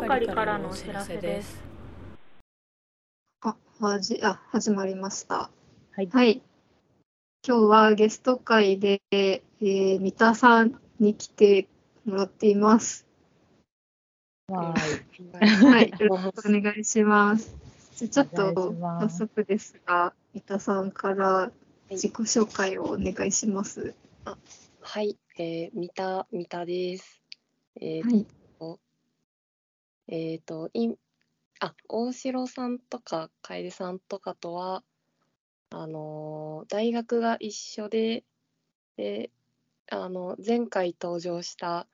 係からのお知らせです。あ、はじ、あ、始まりました。はいはい。今日はゲスト会で、えー、三田さんに来てもらっています。わはい。よろしくお願いします。じゃあちょっと早速ですが、三田さんから自己紹介をお願いします。はい、えー、三田三田です。えーはい。えーと、いあ、大城さんとか楓さんとかとは、あのー大学が一緒で、で、あの、前回登場した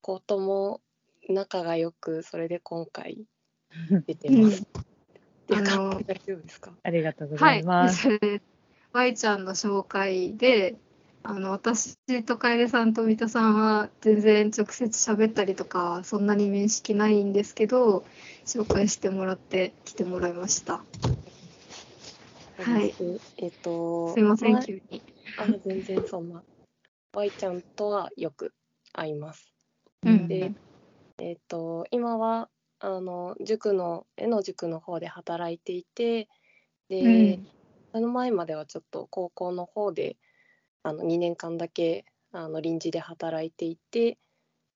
子とも仲が良く、それで今回出てます。大丈夫ですか？ありがとうござはいい。ます。それで、Y ちゃんの紹介で、あの、私と楓さんと三田さんは全然直接喋ったりとか、そんなに面識ないんですけど、紹介してもらって来てもらいました。はいえっ、と、すいません、前急に。あ、全然そんな。Y ちゃんとはよく会います。うんで、えっ、と、今は、あの、塾の、絵の塾の方で働いていて、で、うんその前まではちょっと高校の方で、あの、2年間だけ、あの、臨時で働いていて、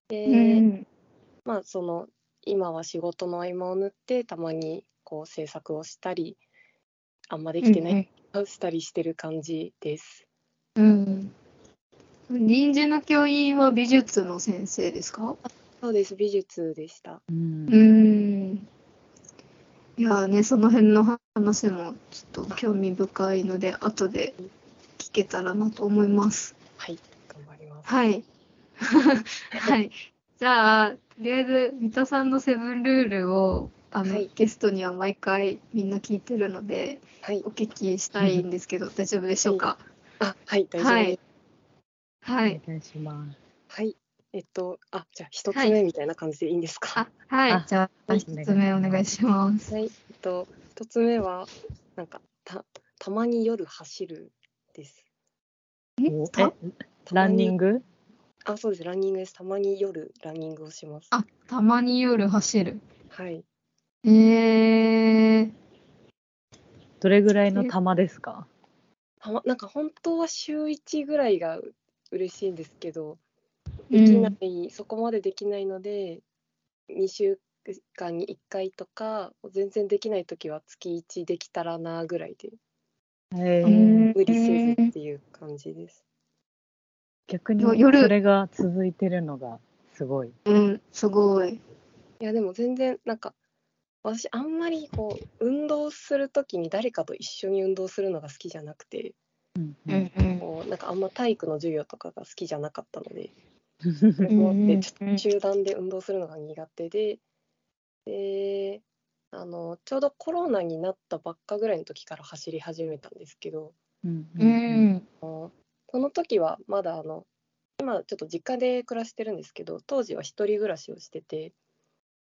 で、うんまあ、その、今は仕事の合間を縫って、たまに、こう、制作をしたり、あんまできてない、したりしてる感じです。うん。うん。臨時の教員は美術の先生ですか？そうです、美術でした。うんうん。いやーね、その辺の話もちょっと興味深いので、後で聞けたらなと思います。はい、頑張ります。はい。はい。じゃあ、とりあえず、三田さんのセブンルールを、あの、はいゲストには毎回みんな聞いてるので、はいお、聞きしたいんですけど、大丈夫でしょうか？あ、はい、大丈夫です。はい。お願いします。はい。えっと、あ、じゃあ一つはい目みたいな感じでいいんですか？あ、はいあ。じゃあ、はい一つ目お願いします。はい。えっと、一つ目は、なんか、た、たまに夜走るです。えランニング？グあ、そうです。ランニングです。たまに夜ランニングをします。あ、たまに夜走る。はい。えー、どれぐらいの玉ですか？たま、なんか本当は週一ぐらいがう嬉しいんですけど、できない、そこまでできないので、2週間に1回とか、全然できないときは月1できたらなぐらいで、え無理せずいう感じです。逆に夜それが続いてるのがすごい。うん、すごい。いやでも全然なんか私あんまりこう運動するときに誰かと一緒に運動するのが好きじゃなくてうんううんんうん。こうなんかあんま体育の授業とかが好きじゃなかったのでうんそれもあっうんうんてちょっと集団で運動するのが苦手でであのちょうどコロナになったばっかぐらいの時から走り始めたんですけどうんううん。その時はまだあの今ちょっと実家で暮らしてるんですけど当時は一人暮らしをしてて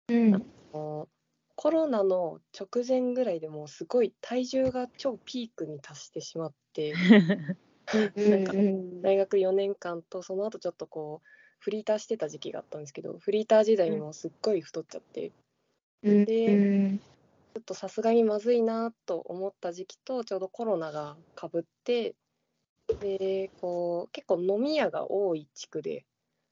うん。あのコロナの直前ぐらいでもうすごい体重が超ピークに達してしまって なんかうん大学4年間とその後ちょっとこうフリーターしてた時期があったんですけどフリーター時代にもすっごい太っちゃって。うん。でっとさすがにまずいなと思った時期とちょうどコロナがかぶってでこう結構飲み屋が多い地区で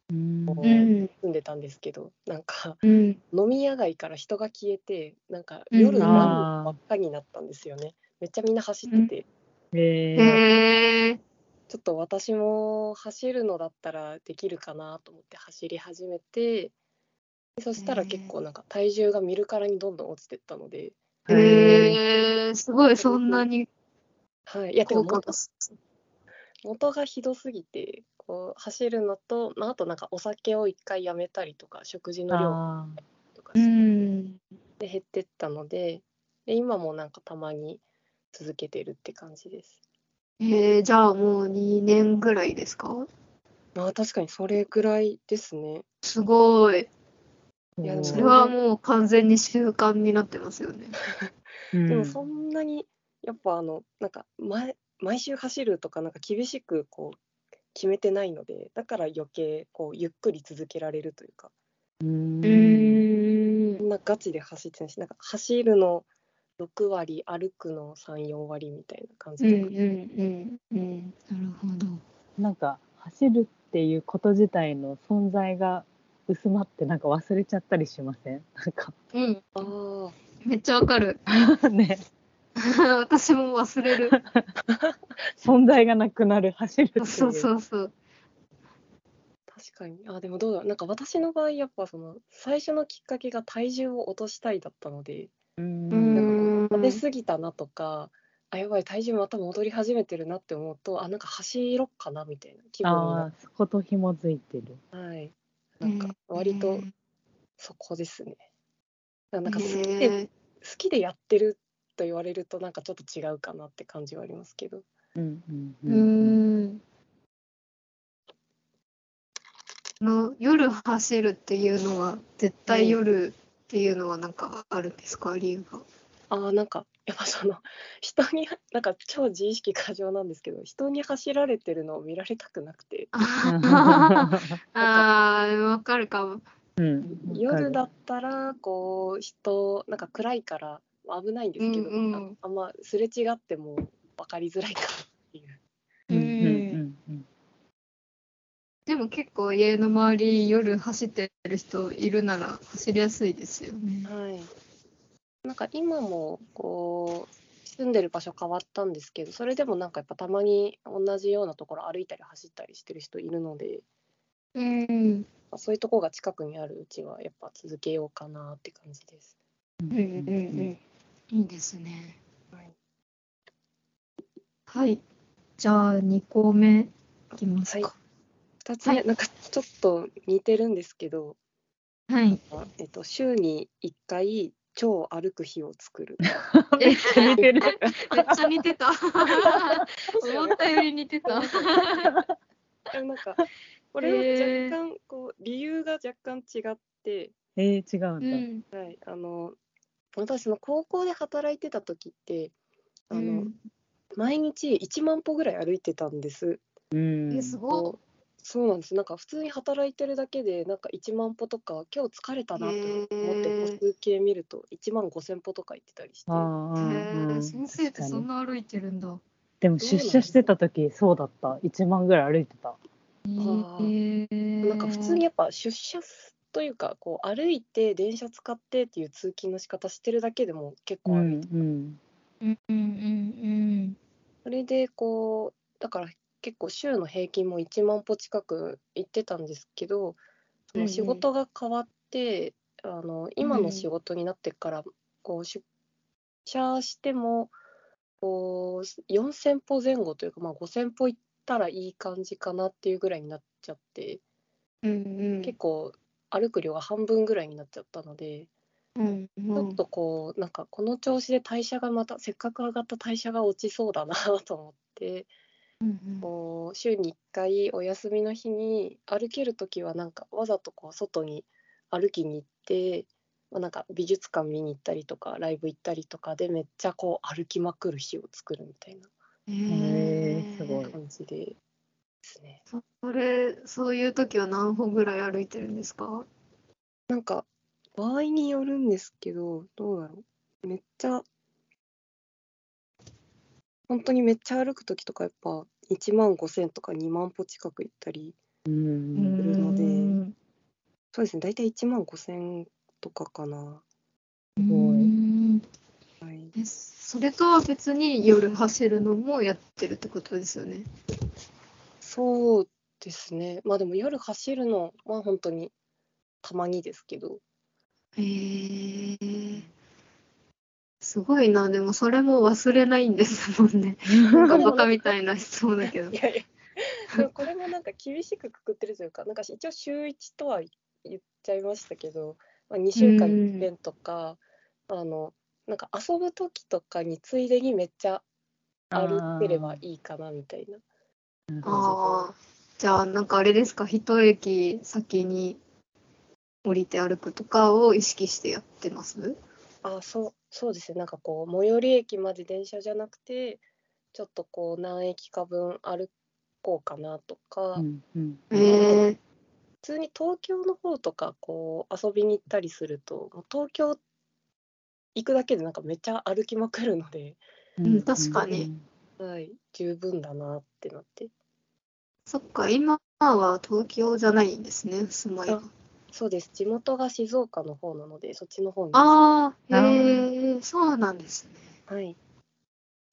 住んでたんですけどなんかうん。飲み屋街から人が消えてなんかうん。夜ランっかりになったんですよね。めっちゃみんな走ってて、へえへえ。ちょっと私も走るのだったらできるかなと思って走り始めてでそしたら結構なんか体重が見るからにどんどん落ちてったので、へえへえ。すごい、そんなにはい、いやでも元。元がひどすぎてこう走るのと、まあ、あとなんかお酒を一回やめたりとか食事の量とかしてん。で減ってったのでで今もなんかたまに続けてるって感じです。えー、じゃあもう2年ぐらいですか？まあ確かにそれぐらいですね。すごい。ーいやそれはもう完全に習慣になってますよね。うんでもそんなにやっぱあのなんか毎毎週走るとかなんか厳しくこう決めてないのでだから余計こうゆっくり続けられるというかうんなガチで走ってないしなんか走るの6割歩くの34割みたいな感うんうじで、んうんうん。なるほど。なんか走るっていうこと自体の存在が薄まってなんか忘れちゃったりしません？なんかうん。ああめっちゃわかる。ね 私も忘れる。存在がなくなる走るっていうそうそうそう。確かにあでもどうだろうなんか私の場合やっぱその最初のきっかけが体重を落としたいだったのでううん。食べ過ぎたなとか、あやばい体重また戻り始めてるなって思うとあなんか走ろっかなみたいな気分にあなあそこと紐づいてるはいなんか割とそこですね。なんか好きで、好きでやってると言われるとなんかちょっと違うかなって感じはありますけど。うんうんううんーん。の夜走るっていうのは絶対夜っていうのはなんかあるんですか？理由が。ああなんかやっぱその人になんか超自意識過剰なんですけど人に走られてるのを見られたくなくてああー わかるかも。うん夜だったらこう人なんか暗いから危ないんですけど、うんうんああんますれ違っても分かりづらいかなっていう。うんうんうんうんでも結構家の周り夜走ってる人いるなら走りやすいですよね。はい。なんか今もこう住んでる場所変わったんですけど、それでもなんかやっぱたまに同じようなところ歩いたり走ったりしてる人いるので、うん。まあそういうところが近くにあるうちはやっぱ続けようかなって感じです。うんうんうん。いいですね。はい。はい。じゃあ2個目いきますか。二つ目、はいなんかちょっと似てるんですけど、はい。あえっと週に1回超歩く日を作る。え めっちゃ似てる。めっちゃ似てた。思ったより似てた。でもなんかこれは若干こう理由が若干違って。えー、違ううんだ。ん。はい、あの私その高校で働いてた時ってあの、うん毎日1万歩ぐらい歩いてたんです。うんえ、すごそうなんです。なんか普通に働いてるだけでなんか1万歩とか今日疲れたなと思って歩数計見ると1万5,000歩とか言ってたりして。え、うん先生ってそんな歩いてるんだ。でも出社してた時そうだった。1万ぐらい歩いてた。へえ。なんか普通にやっぱ出社すというかこう歩いて電車使ってっていう通勤の仕方してるだけでも結構歩いて、うんうんうんうん。それでこうだから結構週の平均も1万歩近く行ってたんですけどその仕事が変わって、あの今の仕事になってからこう出社してもこう4,000歩前後というか、まあ、5,000歩行ったらいい感じかなっていうぐらいになっちゃってうん。うんうん。結構歩く量が半分ぐらいになっちゃったので。うんうん。ちょっとこうなんかこの調子で代謝がまたせっかく上がった代謝が落ちそうだなと思ってうんうん。こう週に1回お休みの日に歩ける時はなんかわざとこう外に歩きに行って、まあ、なんか美術館見に行ったりとかライブ行ったりとかでめっちゃこう歩きまくる日を作るみたいなすごい感じでですね。そそれ、そういう時は何歩ぐらい歩いてるんですか？なんか場合によるんですけどどうだろう。めっちゃ本当にめっちゃ歩く時とかやっぱ1万5,000とか2万歩近く行ったりうんるのでうんそうですね大体1万5,000とかかな。すごいうんはい、えそれとは別に夜走るのもやってるってことですよね。そうですねまあでも夜走るのは本当にたまにですけどへえ。すごいな、でもそれも忘れないんですもんね。なんかバカみたいな質問だけどい。やいやこれもなんか厳しくくくってるというかなんか一応週1とは言っちゃいましたけど、まあ、2週間に一遍とかあのなんか遊ぶ時とかについでにめっちゃ歩ければいいかなみたいな。ああ。じゃあ、なんかあれですか、一駅先に降りて歩くとかを意識してやってます？あそうそうですね。なんかこう最寄り駅まで電車じゃなくてちょっとこう何駅か分歩こうかなとか、うんうん。へえ。通に東京の方とかこう遊びに行ったりするともう東京行くだけでなんかめっちゃ歩きまくるので、うん確かに。はい、十分だなってなって。そっか、今は東京じゃないんですね、住まいが。そうです。地元が静岡の方なのでそっちの方に。ああ、あへえ、そうなんですね。はい。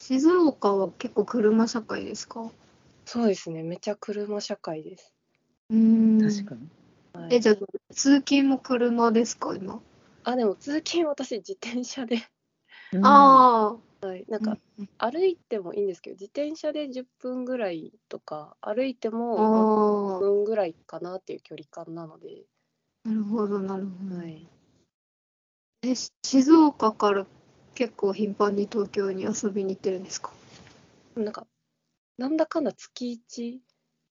静岡は結構車社会ですか？そうですね。めちゃ車社会です、うーん。確かに。はい。え、じゃあ、通勤も車ですか、今？あでも通勤私自転車で。あはい。なんあ。か歩いてもいいんですけど自転車で10分ぐらいとか歩いてあもまあ5あ、分ぐらいかなっていう距離感なので、なるほど、なるほど。はい、え、し静岡から結構頻繁に東京に遊びに行ってるんですか？なんかなんだかんだ月1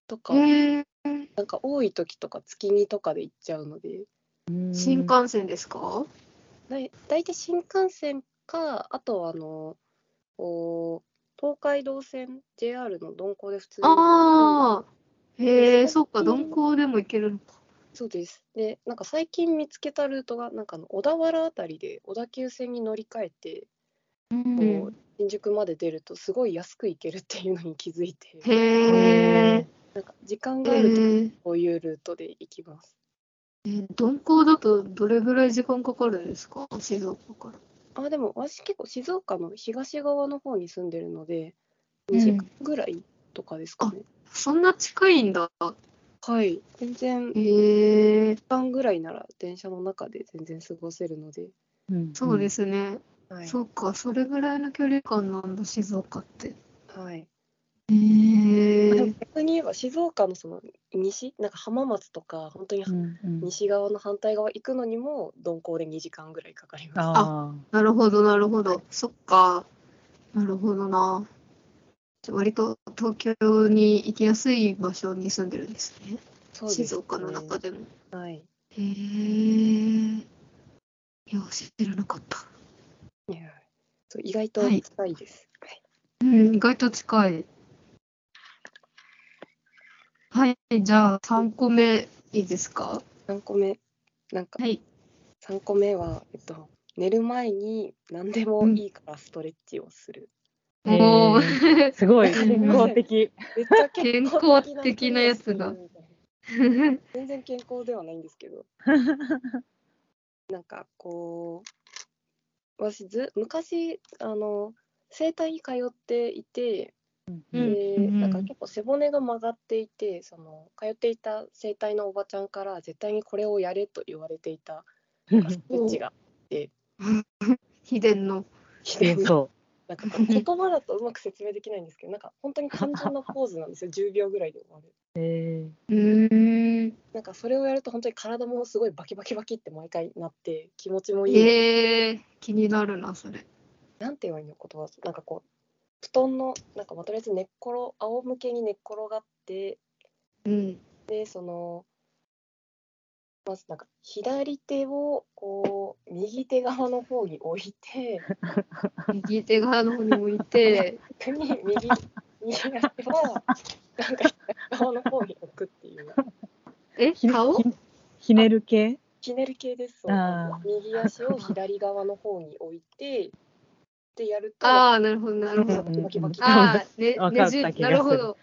とか、へえ、なんか多い時とか月2とかで行っちゃうので。うん。新幹線ですか？だい大体新幹線かあとはあのこう東海道線 JR の鈍行で普通にああ、へえ、でそっか、鈍行でも行けるのか。そうです。でなんか最近見つけたルートがなんかあの小田原あたりで小田急線に乗り換えてうん。こう新宿まで出るとすごい安く行けるっていうのに気づいて。へえ、なんか時間へがあるとえ。こういうルートで行きます。えー鈍行だとどれぐらい時間かかるんですか？静岡から。あでも私結構静岡の東側の方に住んでるので2時間ぐらいとかですかね、そんな近いんだ。はい全然へえ、時間ぐらいなら電車の中で全然過ごせるので、うんそうですね。はいそっか、それぐらいの距離感なんだ、静岡って。はい、へでもえ、逆に言えば静岡のその西？なんか浜松とか本当にうんうん西側の反対側行くのにも鈍行で2時間ぐらいかかります。あなるほど、なるほど。そっか。なるほどな。割と東京に行きやすい場所に住んでるんですね。すね静岡の中でも。はい。へえ。いや、知らなかった。いやそう意外とはい近いです。はいうん、意外と近い。はい、じゃあ3個目いいですか？3個目なんかはい。3個目はえっと寝る前に何でもいいからストレッチをする。へーもう、すごい健康的。めっちゃ健康的なやつが。全然健康ではないんですけど。なんかこう私ず昔あの整体に通っていて。うんで、うんなんか結構背骨が曲がっていてその通っていた整体のおばちゃんから絶対にこれをやれと言われていたストレッチが 秘伝の。秘伝のそなんか言葉だとうまく説明できないんですけどなんか本当に単純なポーズなんですよ 10秒ぐらいで終わる。う。へうーん。なんかそれをやると本当に体もすごいバキバキバキって毎回なって気持ちもいい、えー、気になるな、それ。なんて言えばいいの言葉なんかこう布団のなんかまあとりあえず寝っ転仰向けに寝っ転がってうん。でそのまずなんか左手をこう右手側の方に置いて右手側の方に向いて、逆に右右足はなんか左側の方に置くっていう。え、ひ顔？ひひねる系？ひねり系です。右足を左側の方に置いてでやるとああ、なるほど、なるほど。バキバキ。ああ、ね、ねじなるほど。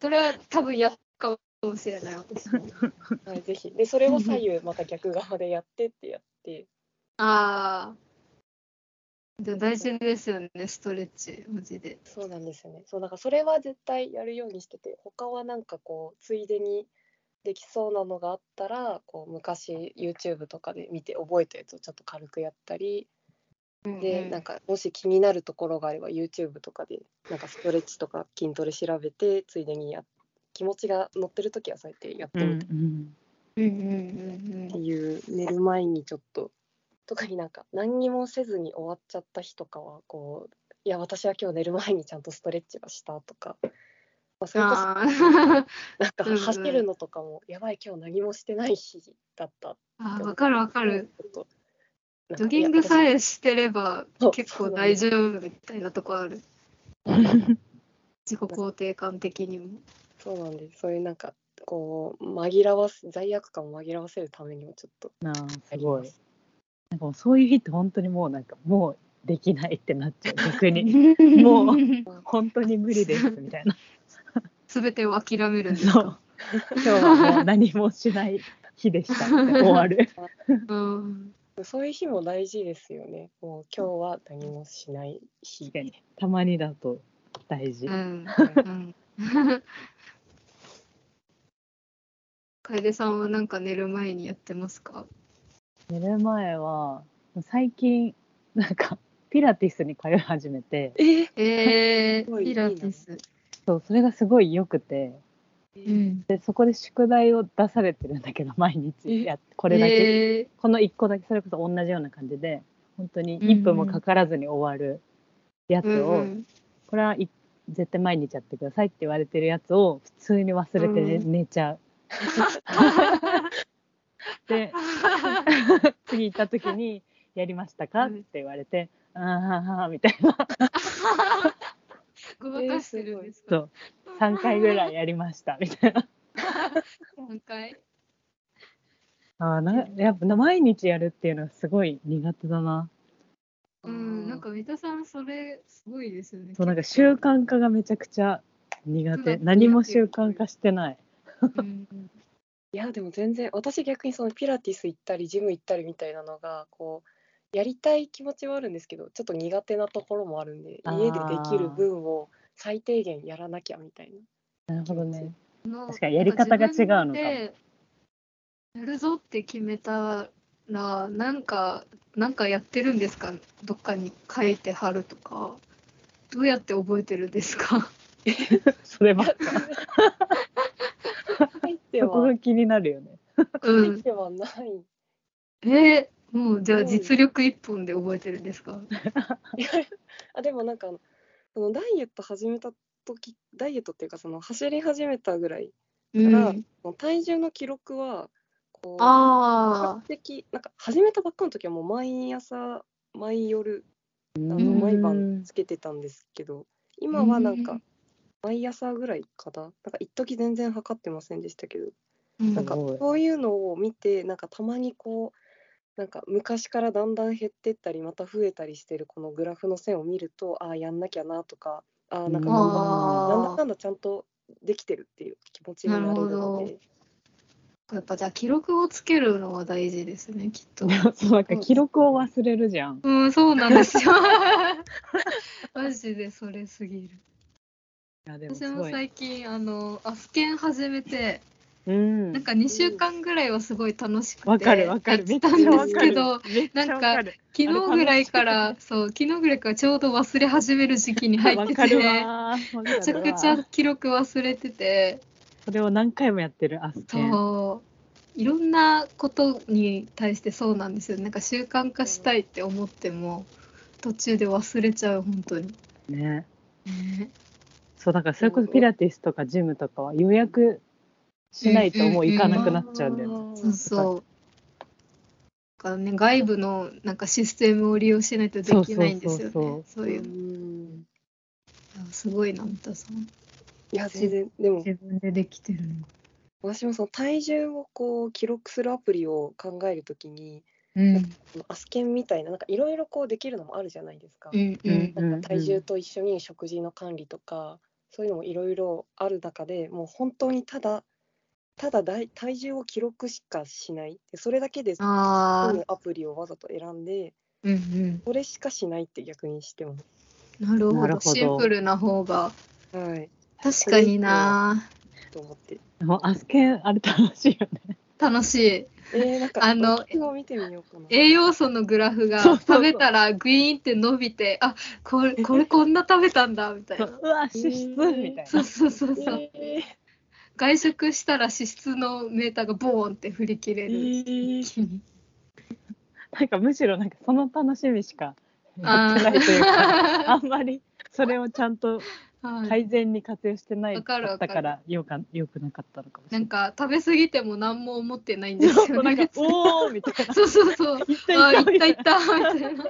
それは多分やっかもしれない、私も。はい、ぜひでそれを左右また逆側でやってってやってああ。でも大事ですよね、ストレッチ、マジで。そうなんですよねそうだからそれは絶対やるようにしてて他はなんかこうついでにできそうなのがあったらこう昔 YouTube とかで見て覚えたやつをちょっと軽くやったりでなんかもし気になるところがあれば YouTube とかでなんかストレッチとか筋トレ調べてついでにや気持ちが乗ってる時はそうやってやってうんみてっうんうんうん。ていう寝る前にちょっと特になんか何にもせずに終わっちゃった日とかはこういや私は今日寝る前にちゃんとストレッチはしたとか、まあ、それこそなんか走るのとかも、やばい今日何もしてない日だったあー、わかるわかる。ジョギングさえしてれば結構大丈夫みたいなとこある。自己肯定感的にも。そうなんですそういうなんかこう紛らわす罪悪感を紛らわせるためにもちょっとなああすごい。なんかもうそういう日って本当にもうなんかもうできないってなっちゃう 逆にもう本当に無理ですみたいなすべてを諦めるんですそうか。今日はもう何もしない日でした終わるうん。そういう日も大事ですよね。もう今日は何もしない日たまにだと大事、うん。はいうん。楓さんはなんか寝る前にやってますか？寝る前は最近なんかピラティスに通い始めてええー、ピラティス。そうそれがすごい良くてうん。でそこで宿題を出されてるんだけど毎日やっこれだけ、えこの1個だけそれこそ同じような感じで本当に1分もかからずに終わるやつー、を、うんうんこれはい絶対毎日やってくださいって言われてるやつを普通に忘れて寝,、うん寝ちゃう。で 次行った時に「やりましたか?」って言われて「ああ」みたいなごまかしてるんですか？そう3回ぐらいやりましたみたいな。三回。あーなやっぱ毎日やるっていうのはすごい苦手だな。うん、なんか三田さんそれすごいですよね。そうなんか習慣化がめちゃくちゃ苦手。何も習慣化してない。うん いやでも全然私逆にそのピラティス行ったりジム行ったりみたいなのがこうやりたい気持ちはあるんですけどちょっと苦手なところもあるんで家でできる分を最低限やらなきゃみたいな。なるほどね。の確かにやり方が違うのかやるぞって決めたら、なんか、なんかやってるんですか？どっかに書いて貼るとか。どうやって覚えてるんですか？そればっか。入ってはそこが気になるよね。うん。入ってはない。えー、もうじゃあ実力一本で覚えてるんですか？あでもなんかそのダイエット始めた時ダイエットっていうかその走り始めたぐらいから、うん。体重の記録はこう比較あ的なんか始めたばっかの時はもう毎朝毎夜ああの毎晩つけてたんですけど今はなんか毎朝ぐらいかななんか一時全然測ってませんでしたけどあ。うんなんかそういうのを見てなんかたまにこうなんか昔からだんだん減ってったりまた増えたりしてるこのグラフの線を見るとああやんなきゃなとかああなんかなんだあかんだちゃんとできてるっていう気持ちになれるのどであ。やっぱじゃあ記録をつけるのは大事ですね、きっと。そうなんか記録を忘れるじゃん。うん、そうなんですよ。マジでそれすぎる。いやでも私も。最近、あの、アフケン始めて、うんなんか2週間ぐらいはすごい楽しくて、やってたんですけど、。めっちゃわかる。昨日ぐらいから、そう、昨日ぐらいからちょうど忘れ始める時期に入ってて、わ。めちゃくちゃ記録忘れてて、それを何回もやってるアスケン。そう、いろんなことに対してそうなんですよ。なんか習慣化したいって思っても、途中で忘れちゃう、本当に。ね。ねそうだからそれこそピラティスとかジムとかは予約しないともう行かなくなっちゃうんだよね。そうそう。だからね、外部のなんかシステムを利用しないとできないんですよね。そうそうそうそういうすごいな、三田さん。いや全然でも自分でできてるの。私もその体重をこう記録するアプリを考えるときにうん。アスケンみたいななんかいろいろこうできるのもあるじゃないですか。うんうん。なんか体重と一緒に食事の管理とか、そういうのもいろいろある中でもう本当にただただだい体重を記録しかしないでそれだけでアプリをわざと選んでうんうん。それしかしないって逆にしてます。なるほど。なるほどシンプルな方が。はい確かにな。と思って。もうアスケンあれ楽しいよね。楽しい。えー、なんかあの私も見てみようかな。栄養素のグラフが食べたらグイーンって伸びて、あこれこれこんな食べたんだみたいな。そ ううわ脂質みたいな。そうそうそうそう。え外食したら脂質のメーターがボーンって振り切れえる。なんかむしろなんかその楽しみしかやってないというか、あんまりそれをちゃんとはい改善に活用してないわかるわかるだからよかよくなかったのかもしれない。なんか食べ過ぎても何も思ってないんですよね なんか。おーみたいな。そうそうそう。いったあいったいいったみたいな。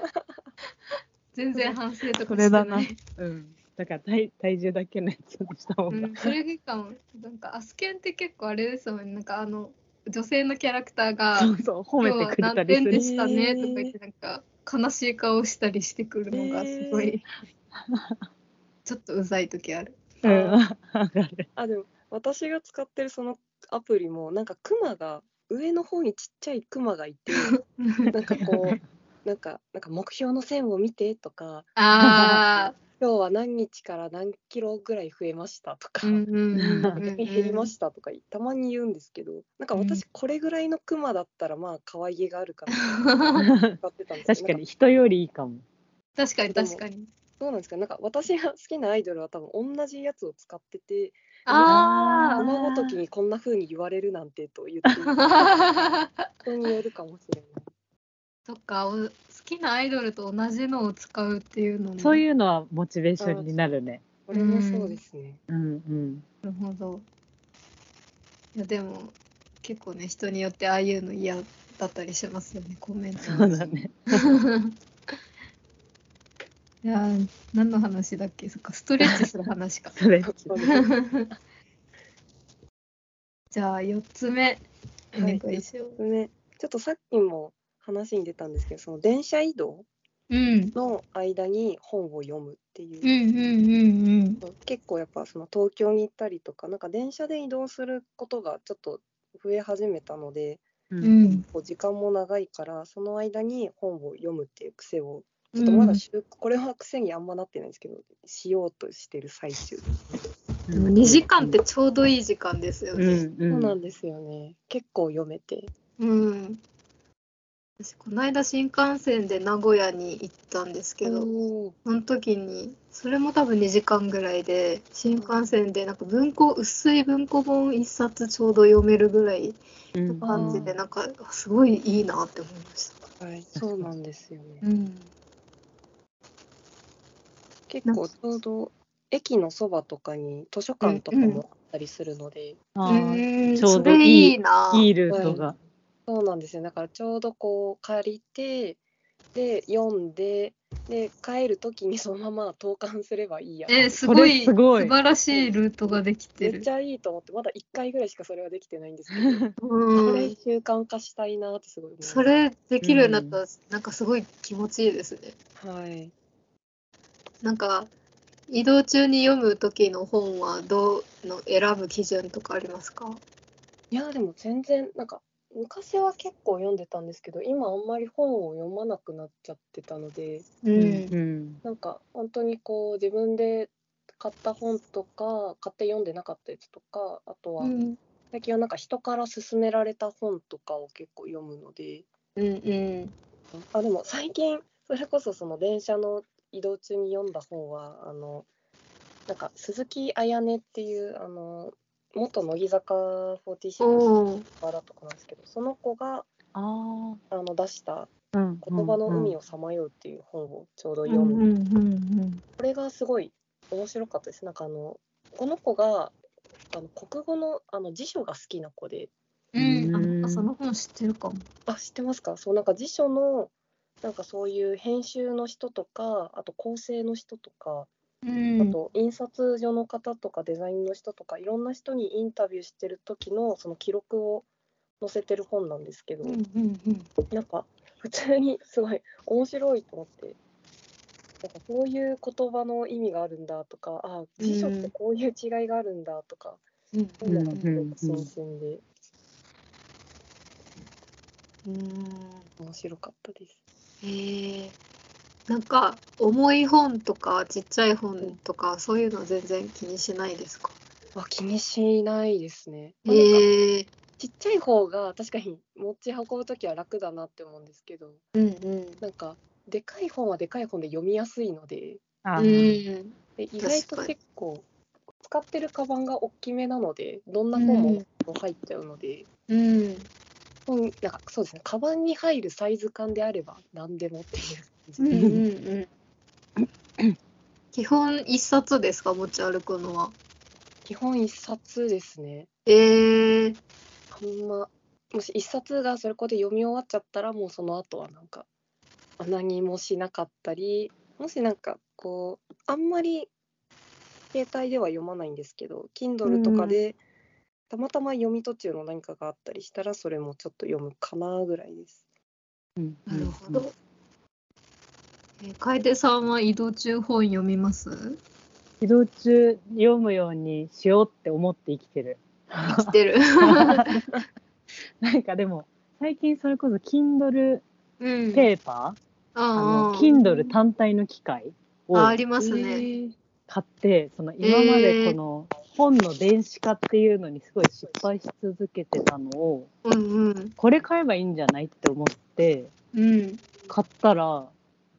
全然反省とかしてなない。うん。だから体体重だけのやつにした方が。うん、それかも。なんかアスケンって結構あれですもんね。なんかあの女性のキャラクターがそうそう、褒めてくれたりす今日は何点でる。したねとか言ってなんか悲しい顔したりしてくるのがすごい、ちょっとうざい時ある。うん、わかる。あでも私が使ってるそのアプリもなんかクマが上の方にちっちゃいクマがいて なんかこうなんかなんか目標の線を見てとかあ今日は何日から何キロぐらい増えましたとか、減りましたとかたまに言うんですけどなんか私これぐらいのクマだったらまあ可愛げがあるから 使ってたんですけど確かに人よりいいかも。確かに確かに。そうなんですか？なんか私が好きなアイドルは多分同じやつを使っててあ馬ごときにこんな風に言われるなんてと言って。人によるかもしれない。そっかお好きなアイドルと同じのを使うっていうのもそういうのはモチベーションになるね。これもそうですね。うんうん。なるほどいやでも結構ね人によってああいうの嫌だったりしますよねコメントそうだね。いやー何の話だっけ？そっかストレッチする話か。それ。そうですじゃあ4つ目。おはい。願いしよう、ね、ちょっとさっきも話に出たんですけど、その電車移動うん。の間に本を読むっていう。うんうんうん結構やっぱその東京に行ったりとかなんか電車で移動することがちょっと増え始めたのでう。うん。んこう時間も長いからその間に本を読むっていう癖をちょっとまだ習、これは癖にあんまなってないんですけどしようとしてる最中。です、でも2時間ってちょうどいい時間ですようねんう。そうんなんですよね。結構読めて。うん。私この間新幹線で名古屋に行ったんですけど、その時にそれも多分2時間ぐらいで新幹線でなんか文庫薄い文庫本一冊ちょうど読めるぐらい感じでなんかすごいいいなって思いました。はい、そうなんですよね。うん。結構ちょうど駅のそばとかに図書館とかもあったりするので、ちょうどいいいいな。いいルートが。そうなんですよ。だからちょうどこう借りてで読んでで帰る時にそのまま投函すればいいや。えすそれごいすごい。素晴らしいルートができてる。めっち。ゃいいと思ってまだ1回ぐらいしかそれはできてないんですけど、これうん。習慣化したいなってすごい思います。それできるようになったらなんかすごい気持ちいいですね。はいなんか移動中に読む時の本はどうの選ぶ基準とかありますか？いやでも全然なんか昔は結構読んでたんですけど今あんまり本を読まなくなっちゃってたのでううんん。なんか本当にこう自分で買った本とか買って読んでなかったやつとかあとはうん。最近はなんか人から勧められた本とかを結構読むので。うんうん。あでも最近それこそその電車の移動中に読んだ本はあのなんか鈴木彩音っていうあの元乃木坂46おー。だったかなんですけどその子がああの出したあ。うん「言葉の海を。をさまよう」っていう本をちょうどうん読んで、うんうん。これがすごい面白かったです。なんかあのこの子があの国語のあの辞書が好きな子で。うん。うん。あその本知ってるかも。あ知ってますか？そうなんか辞書のなんかそういう編集の人とかあと構成の人とか、うん。あと印刷所の方とかデザインの人とかいろんな人にインタビューしてる時のその記録を載せてる本なんですけど、うんうんうん。なんか普通にすごい面白いと思って。なんかこういう言葉の意味があるんだとか、あ辞書ってこういう違いがあるんだとか、うんそういうのがすうん。ごく新鮮でうん。面白かったです。へえなんか重い本とかちっちゃい本とかそういうの全然気にしないですか？あ気にしないですね。えちっちゃい方が確かに持ち運ぶときは楽だなって思うんですけどうんうん。なんかでかい本はでかい本で読みやすいのであうーん。で意外と結構使ってるカバンが大きめなのでどんな本も入っちゃうので、うん本なんかそうですね。カバンに入るサイズ感であれば何でもっていううんう感じで、んうん。基本一冊ですか持ち歩くのは？基本一冊ですね。ええあんまもし一冊がそれこそで読み終わっちゃったらもうその後はなんかあ、何もしなかったりもしなんかこうあんまり携帯では読まないんですけど Kindle とかでたまたま読み途中の何かがあったりしたらそれもちょっと読むかなぐらいです。うんなるほど。えー楓さんは移動中本読みます？移動中読むようにしようって思って生きてる。生きてる。なんかでも最近それこそ Kindle うん。ペーパー、あのあ Kindle 単体の機械をあありますね。えー買ってその今までこの本の電子化っていうのにすごい失敗し続けてたのをうんうん。これ買えばいいんじゃないって思ってうん。買ったら、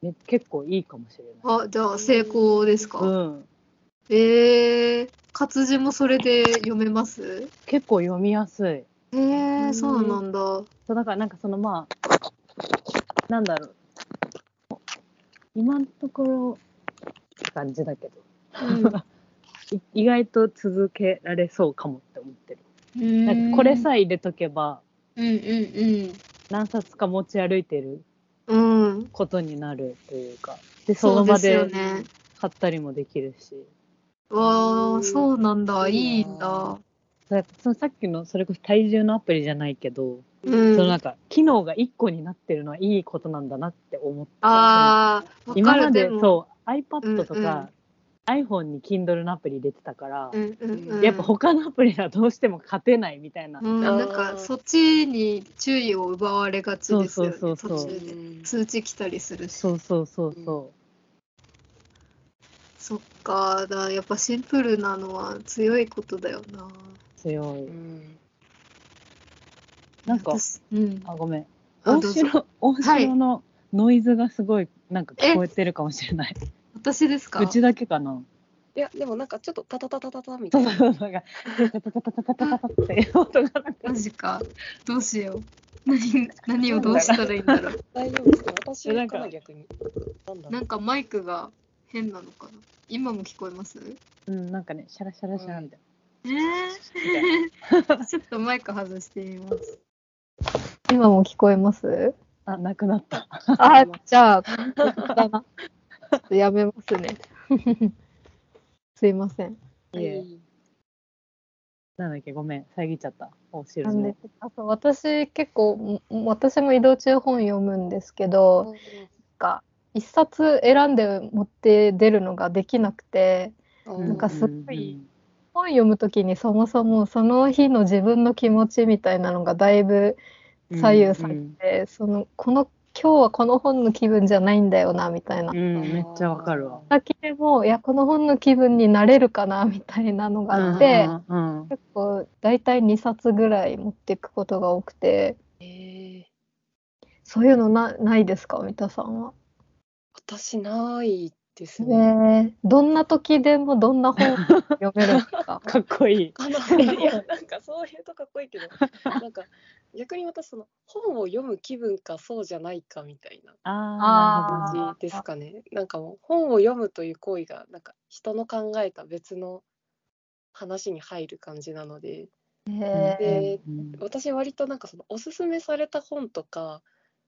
ね、結構いいかもしれない。あ、じゃあ成功ですか？うん、ええ活字もそれで読めます？結構読みやすい。ええそうなんだ。そうだからなんかそのまあなんだろう今のところ感じだけど、い 意外と続けられそうかもって思ってる。うん。なんかこれさえ入れとけばうんうん何冊か持ち歩いてるうん。うん。ことになるというかでその場で。買ったりもできるしわあ、そうなんだ。いいんだ。そのさっきのそれこそ体重のアプリじゃないけど、うんそのなんか機能が1個になってるのはいいことなんだなって思ってあ今までもそう iPad とうんうんか、iPhone に Kindle のアプリ入れてたから、うんうんうん。やっぱ他のアプリはどうしても勝てないみたいな、うん、なんかそっちに注意を奪われがちですよね。そうそうそうそう。途中で。うん通知来たりするし。そうそうそうそそっか、だやっぱシンプルなのは強いことだよな。う強い。うん。なんか私うん。あごめん。大城大城のノイズがすごいなんか聞こえてるかもしれない、私ですか？うちだけかないやでもなんかちょっとタタタタタタみたそいうな。そうそうなんかタタタタタタタタタって音がなんかマジか。どうしよう。何何をどうしたらいいんだろう。大丈夫ですか私なんか逆に。なんだろなんかマイクが変なのかな。今も聞こえますうんなんかねシャラシャラシャラみたいえー、ちょっとマイク外してみます。今も聞こえますなあなくなったあ、じゃあ、だな。やめますね。すいません。い。え。はいなんだっけごめん。遮っちゃった。あそう私結構ん私も移動中本読むんですけどなんか一冊選んで持って出るのができなくてうん。なんかすごい本読む時にそもそもその日の自分の気持ちみたいなのがだいぶ左右されて、そのこの今日はこの本の気分じゃないんだよなみたいな。うん、うんめっちゃわかるわ。先でもいやこの本の気分になれるかなみたいなのがあって、うんうん結構大体2冊ぐらい持っていくことが多くて。え。ーそういうのなないですか三田さんは？私ないですね。ねえ。どんな時でもどんな本読めるか。かっこいい。かないやなんかそういうとかっこいいけど なんか逆に私その本を読む気分かそうじゃないかみたいな感じですかね。なんかもう本を読むという行為がなんか人の考えた別の話に入る感じなので。へえ。でうん私割となんかそのおすすめされた本とか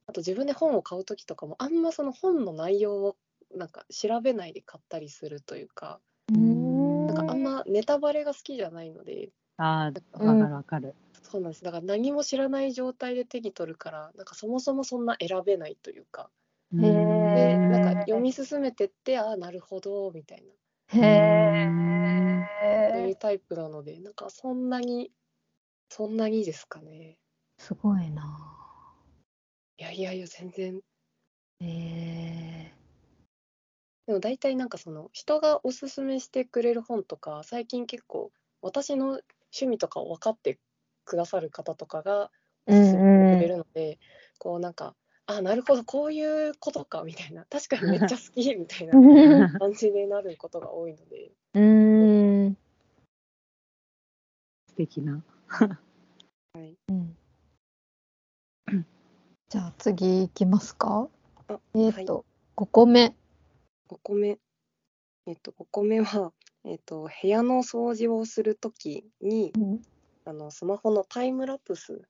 あと自分で本を買う時とかもあんまその本の内容をなんか調べないで買ったりするというかうん。なんかあんまネタバレが好きじゃないのであーわかるわかる、そうなんです。だから何も知らない状態で手に取るからなんかそもそもそんな選べないというかへでえなんか読み進めてってああなるほどみたいな。へそういうえタイプなのでなんかそんなにそんなにですかね。すごいな。いやいやいや全然。へえでも大体なんかその人がおすすめしてくれる本とか最近結構私の趣味とかを分かってくださる方とかがおすすめしてくれるので、こうなんかあなるほどこういうことかみたいな確かにめっちゃ好きみたいな感じになることが多いので。うーん。素敵な。うん。じゃあ次いきますか？あえっ、と、5個目。5個目えっと5個目は、えっと、部屋の掃除をするときにあのスマホのタイムラプス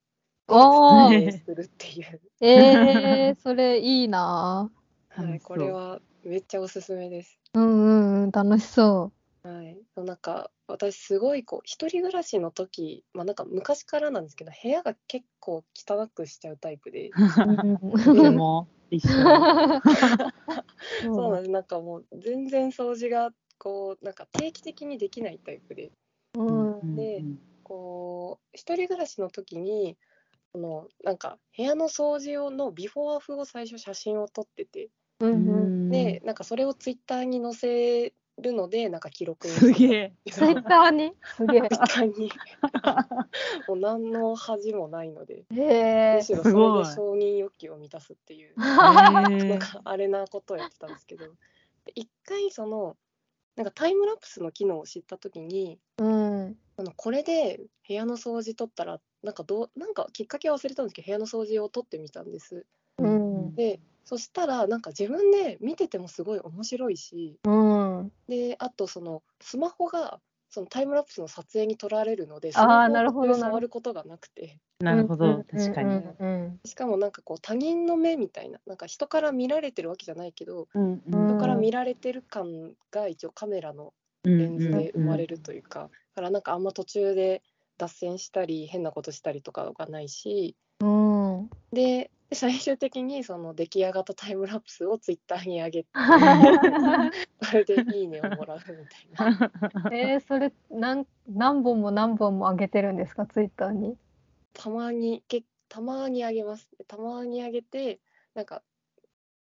をするっていう、えー、それいいなはい、これはめっちゃおすすめです。うんうんうん、楽しそはい、なんか私すごいこう一人暮らしの時、まあ、なんか昔からなんですけど部屋が結構汚くしちゃうタイプで。でも一緒。そう。なんです。なんかもう全然掃除がこうなんか定期的にできないタイプで。うん。でこう一人暮らしの時にこのなんか部屋の掃除用のビフォーアフを最初写真を撮ってて。うんうん。でなんかそれをツイッターに載せるのでなんか記録にすげえ。ツイッターに？すげツイッターに もう何の恥もないのでえ。へえむ。しろそすごいれで承認欲求を満たすっていう えなんーかあれなことをやってたんですけどで一回そのなんかタイムラプスの機能を知った時にうん。あのこれで部屋の掃除取ったらなんかどうなんかきっかけは忘れたんですけど部屋の掃除を取ってみたんですうん。でそしたらなんか自分で見ててもすごい面白いしうん。であとそのスマホがそのタイムラプスの撮影に撮られるのであースマホをなるほどここで触ることがなくてなるほどうん確かに。うんうんしかもなんかこう他人の目みたいななんか人から見られてるわけじゃないけどうんうん人から見られてる感が一応カメラのレンズで生まれるというか、だからなんかあんま途中で脱線したり変なことしたりとかがないしうん。でで最終的にその出来上がったタイムラプスをツイッターに上げて それで「いいね」をもらうみたいな。えー、それ何何本も何本も上げてるんですか？ツイッターに。たまにけたまに上げます。たまに上げてなんか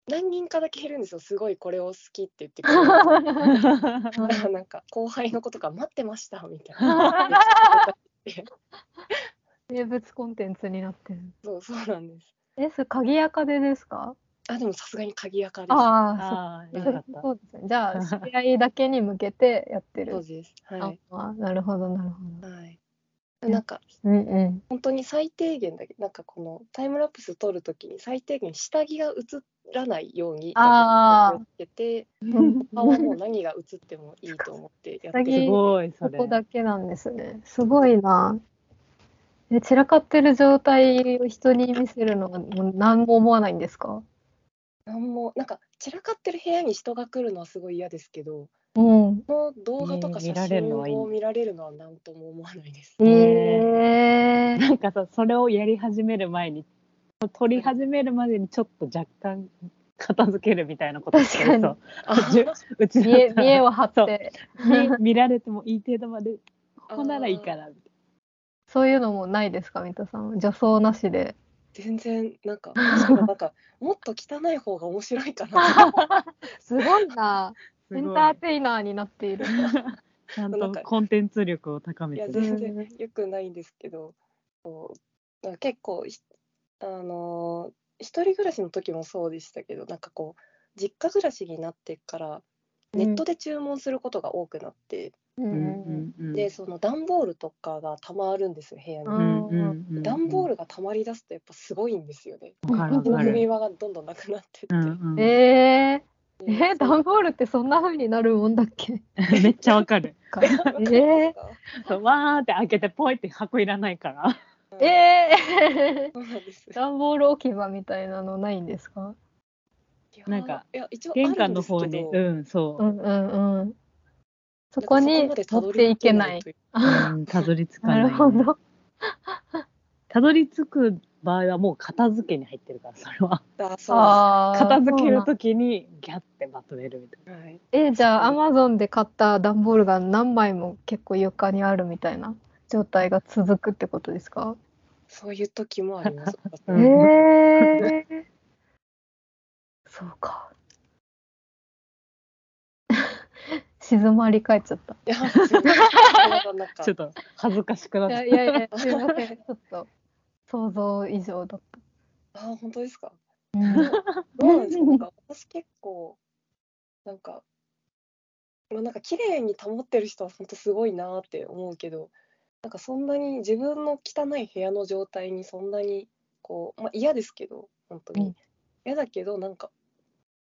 何人かだけ減るんですよ。すごいこれを好きって言ってくれる。なんか後輩の子とか待ってましたみたいな。名物コンテンツになってる。そうそうなんですえ、それ鍵垢でですか？あでもさすがに鍵垢ですああ、ああ、そうよかった。そうですね。じゃあ、知り合いだけに向けてやってる。そうですはい、ああ、なるほど、なるほど。はい、なんかうんうん。本当に最低限だけなんかこのタイムラプス撮るときに最低限下着が映らないように気をつけて 顔はもう何が映ってもいいと思ってやって下着すごい、それ。ここだけなんですね。すごいな。え、散らかってる状態を人に見せるのはもう何も思わないんですか？なんもなんか散らかってる部屋に人が来るのはすごい嫌ですけどうん。この動画とか写真られるのはいいを見られるのは何とも思わないです。えー、なんかさ、それをやり始める前に、撮り始めるまでにちょっと若干片付けるみたいなことしてると、あじゅう。ち見え見栄を張って、見見られてもいい程度まで、ここならいいから。そういうのもないですか、三田さん。女装なしで。全然なんか なんかもっと汚い方が面白いかな。すごいな。エンターテイナーになっている。ちゃんとなんかコンテンツ力を高めいや。全然良くないんですけど、こう結構ひあのー一人暮らしの時もそうでしたけどなんかこう実家暮らしになってからネットで注文することが多くなって、ううん。でその段ボールとかがたまるんですよ部屋に。段ボールがたまり出すとやっぱすごいんですよね。踏みる。場がどんどんなくなってって。うん。うん。えー、でえー、段ボールってそん。な風になるもん。だっけめっちゃわかる。かえそうわーって開けてポイって箱いらないから。ー、えー、段ボール置き場みたいなのないん。ですかなんか玄ん関の方に、うん、そうう。んうんうん。そこにまでたどり持っていけない。たどり着かな。ないるほど。たどり着く場合はもう片付けに入ってるから、それは。あそうあー片付けるそうなんときにギャッてまとめるみたいなんはいえじゃあアマゾンで買った段ボールが何枚も結構床にあるみたいな状態が続くってことですか、そういう時もあります。うんえー、そうか 静まり返っちゃったいや、ちょっと恥ずかしくなっいて。やいやいやすいませんちょっと想像以上だっあ、本当ですか？た、うんどうなんですか。なんか？私結構なんか。まあ、なんか綺麗に保ってる人は本当すごいなって思うけどなんかそんなに自分の汚い部屋の状態にそんなにこう、まあ、嫌ですけど本当に、うん嫌だけどなんか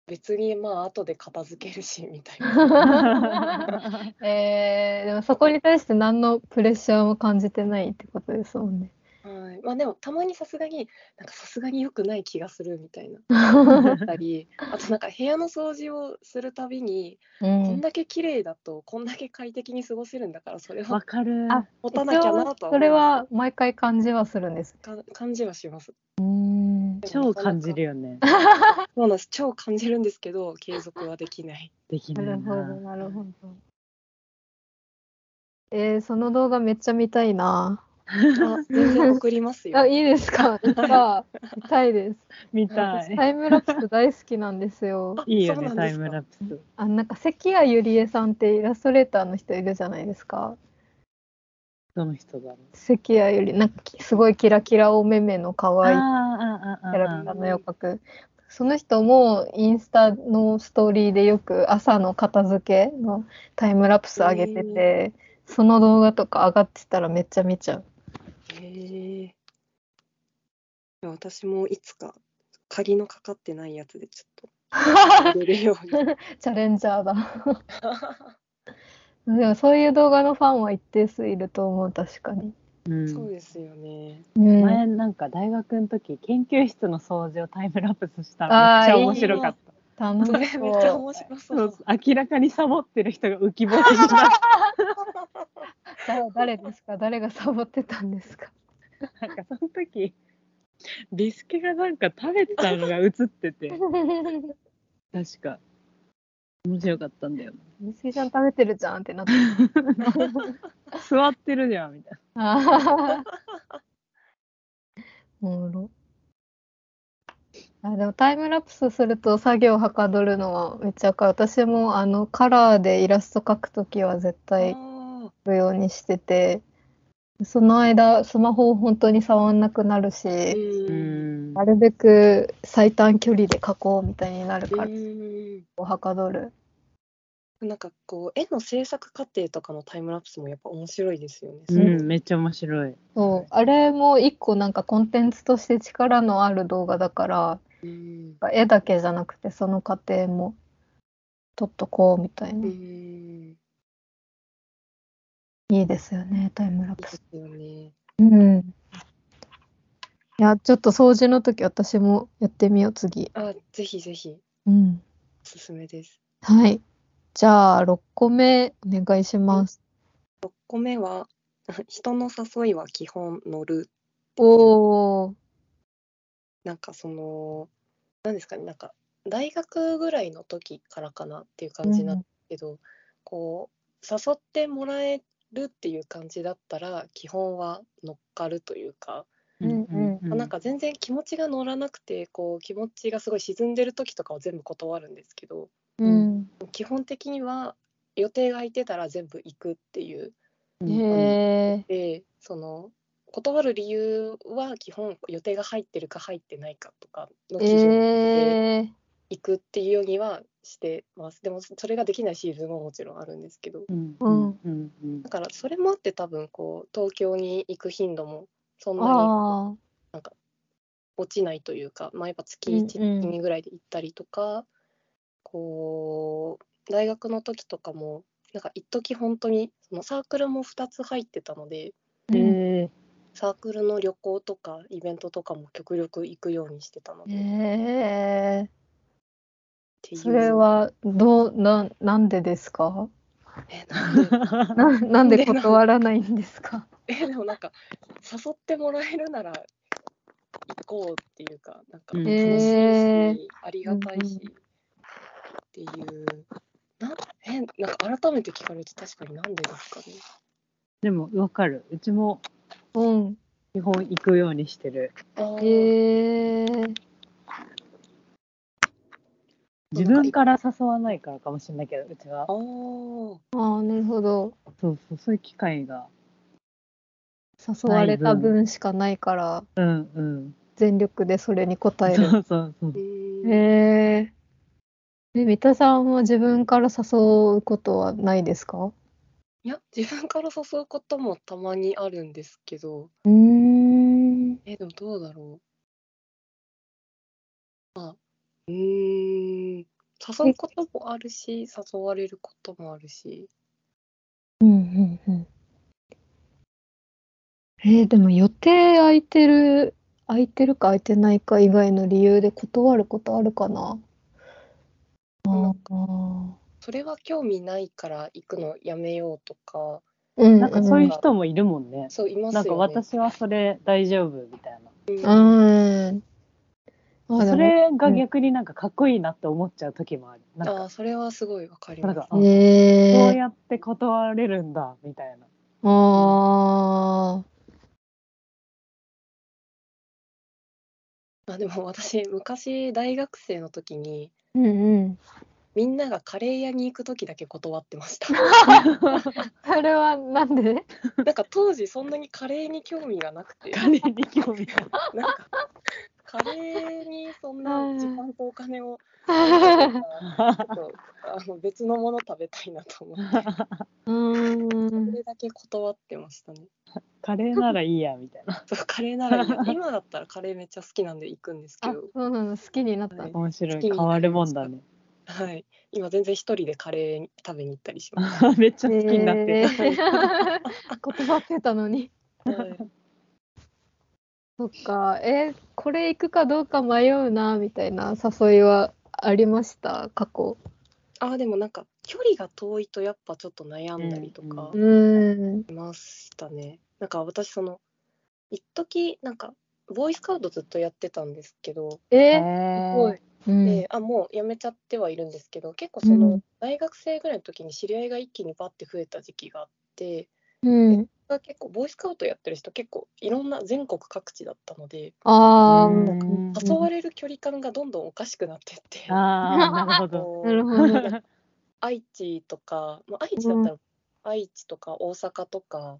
別にまあ後で片付けるしみたいな えー、でもそこに対して何のプレッシャーも感じてないってことですもんね。はい。まあでもたまにさすがになんかさすがに良くない気がするみたいな あったり、あとなんか部屋の掃除をするたびに、うこんん。だけ綺麗だとこんだけ快適に過ごせるんだからそれわはかる。あ持たなきゃなとそれは毎回感じはするんです。すか感じはします。うーん。超感じるよね。そうなんです。超感じるんですけど継続はできない。できないなるほど、な。なるほど。えー、その動画めっちゃ見たいな。あ全然送りますよ。あ、いいですか？見た見たいです。見たい。私タイムラプス大好きなんですよ。いいよね、タイムラプス。あ、なんか関谷ゆりえさんってイラストレーターの人いるじゃないですか。どの人だろう？関谷ゆり、なんかきすごいキラキラお目目の可愛いキャラクターの絵を描く。その人もインスタのストーリーでよく朝の片付けのタイムラプス上げてて、その動画とか上がってたらめっちゃ見ちゃう。へえ。私もいつか鍵のかかってないやつでちょっと 入れるように。チャレンジャーだ。でもそういう動画のファンは一定数いると思う、確かに。うん。そうですよね。うん、前なんか大学の時研究室の掃除をタイムラプスしたらめっちゃ面白かった。楽しそう。めっちゃ面白そそう。う。明らかにサボってる人が浮き彫りになって だ誰ですか？誰がサボってたんですか？なんかその時ビスケがなんか食べてたのが映ってて。確か面白かったんだよみすぎちゃん食べてるじゃんってなって。な座ってるじゃんみたいあー おもろ。あでもタイムラプスすると作業はかどるのはめっちゃわかる。私もあのカラーでイラスト描くときは絶対あ描くようにしてて、その間スマホを本当に触んなくなるし。なんなるべく最短距離で描こうみたいになるうから、ん。はかどる。なんかこう絵の制作過程とかのタイムラプスもやっぱ面白いですよね。うんめっちゃ面白いそう、あれも一個なんかコンテンツとして力のある動画だから、うん。絵だけじゃなくてその過程も撮っとこうみたいうな。ん。いいですよね、タイムラプス。ですよね。うん。いや、ちょっと掃除の時私もやってみよう、次。あ、ぜひぜひうん。おすすめです。はい。じゃあ、6個目お願いします。6個目は 人の誘いは基本乗る。おー。なんかその何ですかねなんか大学ぐらいの時からかなっていう感じなんですけど、こう誘ってもらえるっていう感じだったら基本は乗っかるというか、うんうんまあなんか全然気持ちが乗らなくてこう気持ちがすごい沈んでる時とかは全部断るんですけどうん。基本的には予定が空いてたら全部行くっていうへえ。でその断る理由は基本予定が入ってるか入ってないかとかの基準でえー。行くっていうようにはしてます。でもそれができないシーズンももちろんあるんですけど。うん。うん。うんうんだからそれもあって多分こう東京に行く頻度もそんなにあ落ちないというか、まあ、やっぱ月うんうん。1、2ぐらいで行ったりとかこう大学の時とかもなんか一時本当にそのサークルも2つ入ってたのでサークルの旅行とかイベントとかも極力行くようにしてたので、っへえ。ていう。それは、どう、な、なんでですか？えなんでな、なんで断らないんですか？えでもなんか 誘ってもらえるなら行こうっていうかなんかうん。楽しいし、ありがたいし、っていう。なえなんか改めて聞かれると確かになんでですかね？でもわかる。うちもうん。基本行くようにしてる。あー。へえ。自分から誘わないからかもしれないけどうちは。あー。ああ、なるほど。そうそうそういう機会が。誘われた分しかないから、うんうん。全力でそれに応える。そうそうそう。へえ。え、三田さんは自分から誘うことはないですか？いや自分から誘うこともたまにあるんですけど。うーん。えでもどうだろう。まあうーん誘うこともあるし誘われることもあるしうんうんうん。えーでも予定空いてる、空いてるか空いてないか以外の理由で断ることあるかな？あーそれは興味ないから行くのやめようとか、うん、なんかそういう人もいるもんね。そういますよね。なんか私はそれ大丈夫みたいな。うん。あ、でも、それが逆になんかかっこいいなって思っちゃう時もある。なんか、ああ、それはすごいわかります。なんか、あこうえー、やって断れるんだみたいな。ああでも私、昔大学生の時に、ー、うんうん。みんながカレー屋に行く時だけ断ってました。それはなんで？なんか当時そんなにカレーに興味がなくて、カレーに興味がなんかカレーにそんな時間とお金を ちょうっとあの別のもの食べたいなと思って、ーんそれだけ断ってましたね。カレーならいいやみたいな。そうカレーならいいや今だったらカレーめっちゃ好きなんで行くんですけあ、ど、そうなの、好きになったはい面白い。変わるもんだね。はい、今全然一人でカレー食べに行ったりします。めっちゃ好きになってる。えー断ってたのに。はいそっか、えーこれ行くかどうか迷うな、みたいな誘いはありました、過去。あでもなんか距離が遠いとやっぱちょっと悩んだりとかうーん。しましたね。なんか私その一時なんかボーイスカウトずっとやってたんですけど、え？ー、へすごい。うんであもう辞めちゃってはいるんですけど結構そうのん大学生ぐらいの時に知り合いが一気にバッて増えた時期があってうん。結構ボーイスカウトやってる人結構いろんな全国各地だったのであうんー、誘われる距離感がどんどんおかしくなってって。ああ、なるほど。こ うなるほど。愛知とか、まあ、愛知だったら愛知とか大阪とか、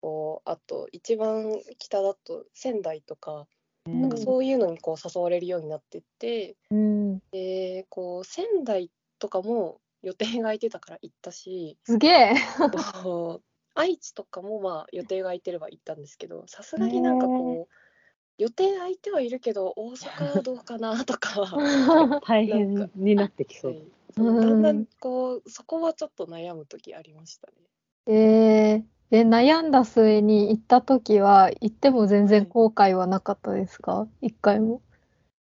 こうあと一番北だと仙台とか、なんかそういうのにこう誘われるようになってってうん。でこう仙台とかも予定が空いてたから行ったしすげえ。愛知とかもまあ予定が空いてれば行ったんですけどさすがになんかこう予定空いてはいるけど大阪はどうかなとか。大変になってきそう。そうだんだんこうそこはちょっと悩む時ありましたね。えー、え、悩んだ末に行った時は、行っても全然後悔はなかったですか？一回も。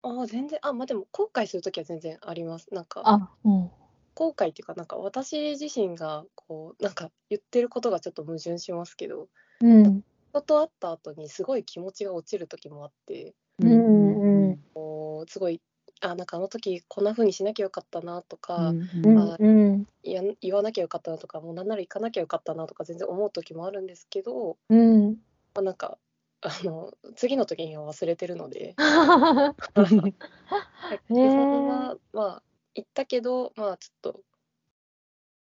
ああ全然あまあでも後悔する時は全然あります。なんかあ、うん。後悔っていうかなんか私自身がこうなんか言ってることがちょっと矛盾しますけどうん。人と会った後にすごい気持ちが落ちる時もあってうんうんこうすごいあなんかあの時こんな風にしなきゃよかったなとか、ううんん。うん。いや言わなきゃよかったなとかもうなんなら行かなきゃよかったなとか全然思う時もあるんですけど、うん。まあ、なんかあの次の時には忘れてるので。へ でそれはまあ行ったけどまあちょっと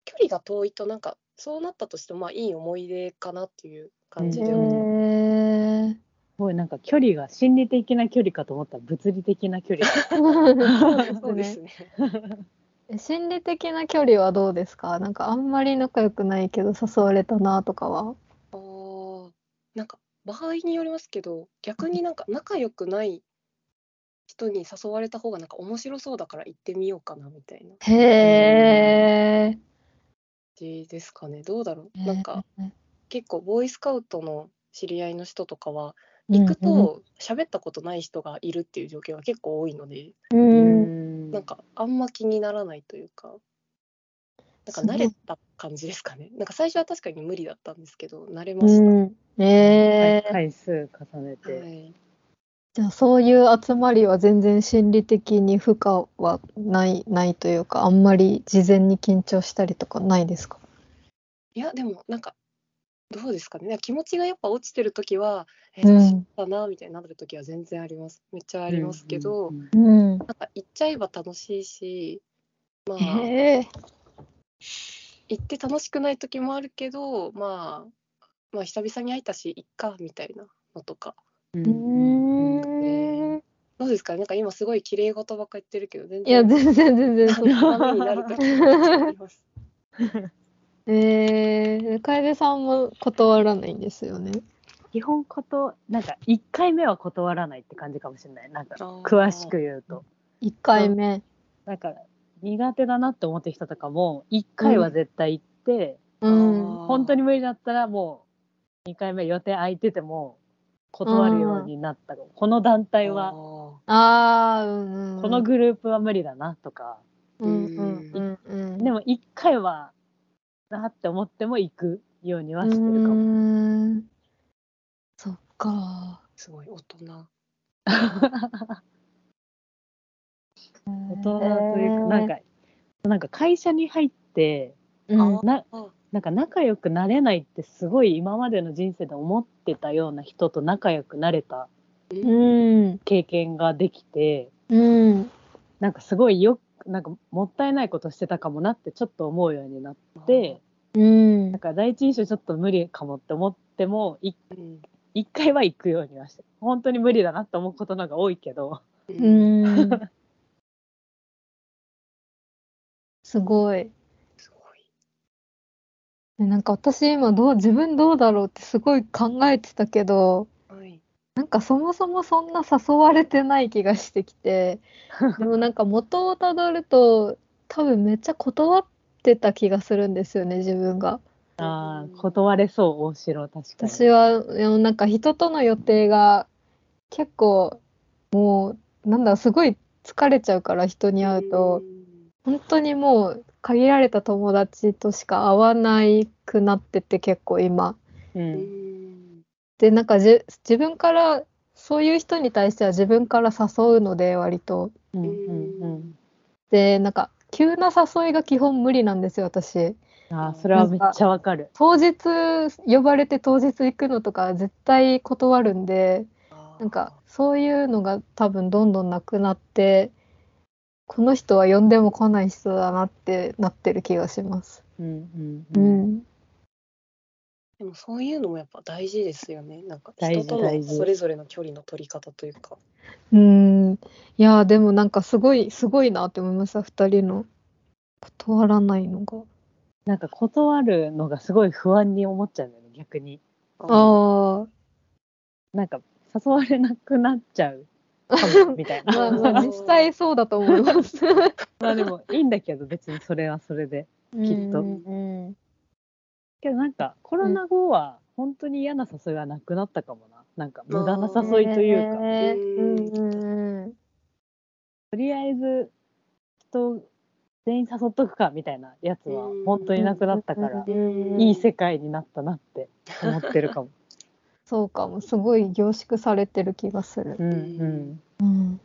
距離が遠いとなんかそうなったとしてもまあいい思い出かなっていう感じえで。思う、ー。すごいなんか距離が心理的な距離かと思った。ら物理的な距離。そうですね。え心理的な距離はどうですか？なんかあんまり仲良くないけど誘われたなとかは？あーなんか場合によりますけど逆になんか仲良くない人に誘われた方がなんか面白そうだから行ってみようかなみたいな。感へえ。じですかね。どうだろう。なんか結構ボーイスカウトの知り合いの人とかは行くと喋ったことない人がいるっていう状況が結構多いので、うん、なんかあんま気にならないというか、なんか慣れた感じですかね。なんか最初は確かに無理だったんですけど、慣れました。うん、ええ回数重ねて。はい、じゃあそういう集まりは全然心理的に負荷はない、ないというか、あんまり事前に緊張したりとかないですか？いや、でもなんか、どうですかね。気持ちがやっぱ落ちてるときは、え、うんどうしようかなみたいになるときは全然あります。めっちゃありますけど、うんうん。なんか行っちゃえば楽しいし、まあ。行って楽しくない時もあるけど、まあ、まあ久々に会えたし、いっかみたいなのとか。うん。どうですか？ねなんか今すごい綺麗事ばっか言ってるけど、全いや、然全然全然。そんなになる時もあります。えー、楓さんも断らないんですよね？基本こと、なんか1回目は断らないって感じかもしれない。なんか詳しく言うと。1回目。だから苦手だなって思ってる人とかも1回は絶対行って、うん。本当に無理だったらも2回目予定空いてても断るようになったかもこの団体はああ、うんうん。このグループは無理だなとかうんうんうんうん。でも1回はなって思っても行くようにはしてるかうも。ーんそっか。すごい大人。大人というかなんかなんか会社に入ってうんなあなんか仲良くなれないってすごい今までの人生で思ってたような人と仲良くなれたうん。経験ができてうん。なんかすごいよなんかもったいないことしてたかもなってちょっと思うようになってうんなんか第一印象ちょっと無理かもって思ってもいうん一回は行くようにはして本当に無理だなって思うことの方が多いけどううん。すごい。でなんか私今どう、自分どうだろうってすごい考えてたけど、はい。なんかそもそもそんな誘われてない気がしてきて、でもなんか元をたどると多分めっちゃ断ってた気がするんですよね、自分が。あー断れそう大城確かに。私は、なんか人との予定が結構もう、なんだ、すごい疲れちゃうから人に会うと、本当にもう限られた友達としか会わないくなってて結構今。ううんん。で、なんかじ自分から、そういう人に対しては自分から誘うので割と。うんうんうんで、なんか急な誘いが基本無理なんですよ、私。あーそれはめっちゃわかる。当日呼ばれて当日行くのとか絶対断るんで、なんかそういうのが多分どんどんなくなって、この人は呼んでも来ない人だなってなってる気がします。うんうんううんん。でもそういうのもやっぱ大事ですよね。なんか人とのそれぞれの距離の取り方というか。うん。いやー、でもなんかすごい、すごいなって思いました、二人の。断らないのが。なんか断るのがすごい不安に思っちゃうんだよね逆に。ああ。なんか誘われなくなっちゃうみたいまあな。まあ、実際そうだと思います。まあでもいいんだけど別にそれはそれで。きっとうんうんけどなんかコロナ後は本当に嫌な誘いはなくなったかもな。なんか無駄な誘いというか、へーうんうんうんとりあえず人全員誘っとくかみたいなやつはうん本当になくなったから、うんいい世界になったなって思ってるかも。そうかも、すごい凝縮されてる気がする。うんうん。うん。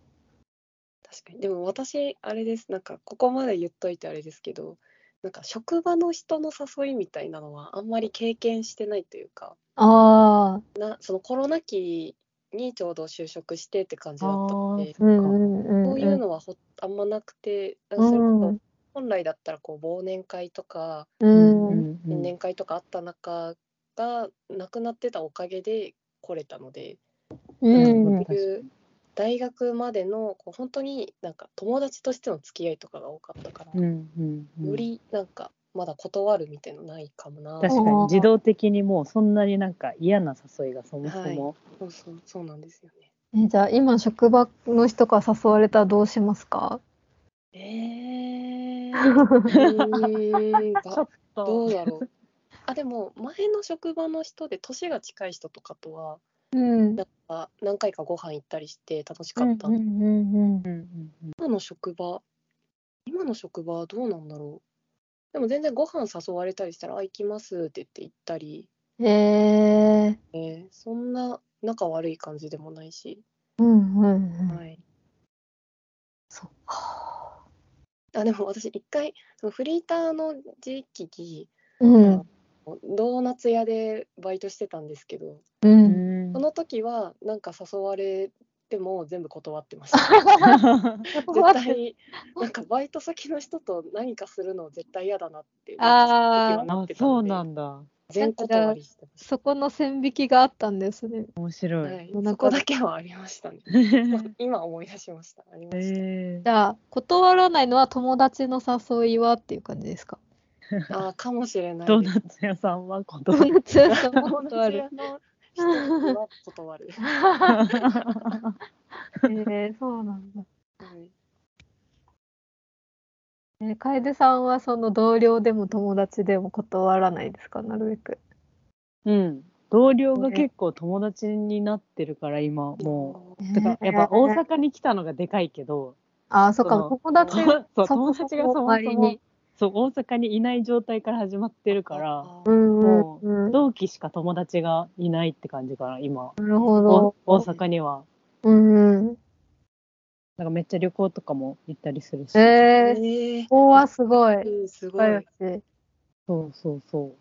確かに。でも私、あれです。なんかここまで言っといてあれですけど、なんか職場の人の誘いみたいなのはあんまり経験してないというか、ああ、なそのコロナ期にちょうど就職してって感じだったので、うんう。そういうのはほあんまなくて、それこうそん本来だったらこう忘年会とかうん。うん新年会とかあった中がなくなってたおかげで来れたので、うん。そういう大学までのこう本当になんか友達としての付き合いとかが多かったから、うんうんうんよりなんかまだ断るみたいのないかもな。確かに自動的にもうそんなになんか嫌な誘いがそもそも、そうそうそうなんですよね。えじゃあ今職場の人から誘われたらどうしますか？えー、うーんばちょっとどうだろう。あでも前の職場の人で年が近い人とかとはうん。なんか何回かご飯行ったりして楽しかった。今の職場今の職場はどうなんだろう。でも全然ご飯誘われたりしたら「あ行きます」って言って行ったり、うん。ええーそんな仲悪い感じでもないし、ー。うんうんうん。はい、そっか。あでも私一回そのフリーターの時期にうん。ドーナツ屋でバイトしてたんですけどう。うんんその時はなんか誘われても全部断ってました。絶対なんかバイト先の人と何かするの絶対嫌だなってあーあその時はなってたそうなんだ全断りしてましそこの線引きがあったんですね。面白た。い、はい、そこだけはありましたね。今思い出しました。ありました。えじゃあ、断らないのは友達の誘いはっていう感じですか？ああ、かもしれないドー。ナツ屋さんは断友る達屋さんもドーナ断るツ屋。の人は断る。えー、そうなんだ。はいえー、楓さんはその同僚でも友達でも断らないですかなるべく。うん同僚が結構友達になってるから今もうだからやっぱ大阪に来たのがでかいけどああ、そっか、友達そうそ友達がそもそも周りに。そう大阪にいない状態から始まってるからもうんうん。同期しか友達がいないって感じかな今なるほおど。大阪にはうんうん。なんかめっちゃ旅行とかも行ったりするし、えー、えーここはすごい。うんすごい。し。そうそうそう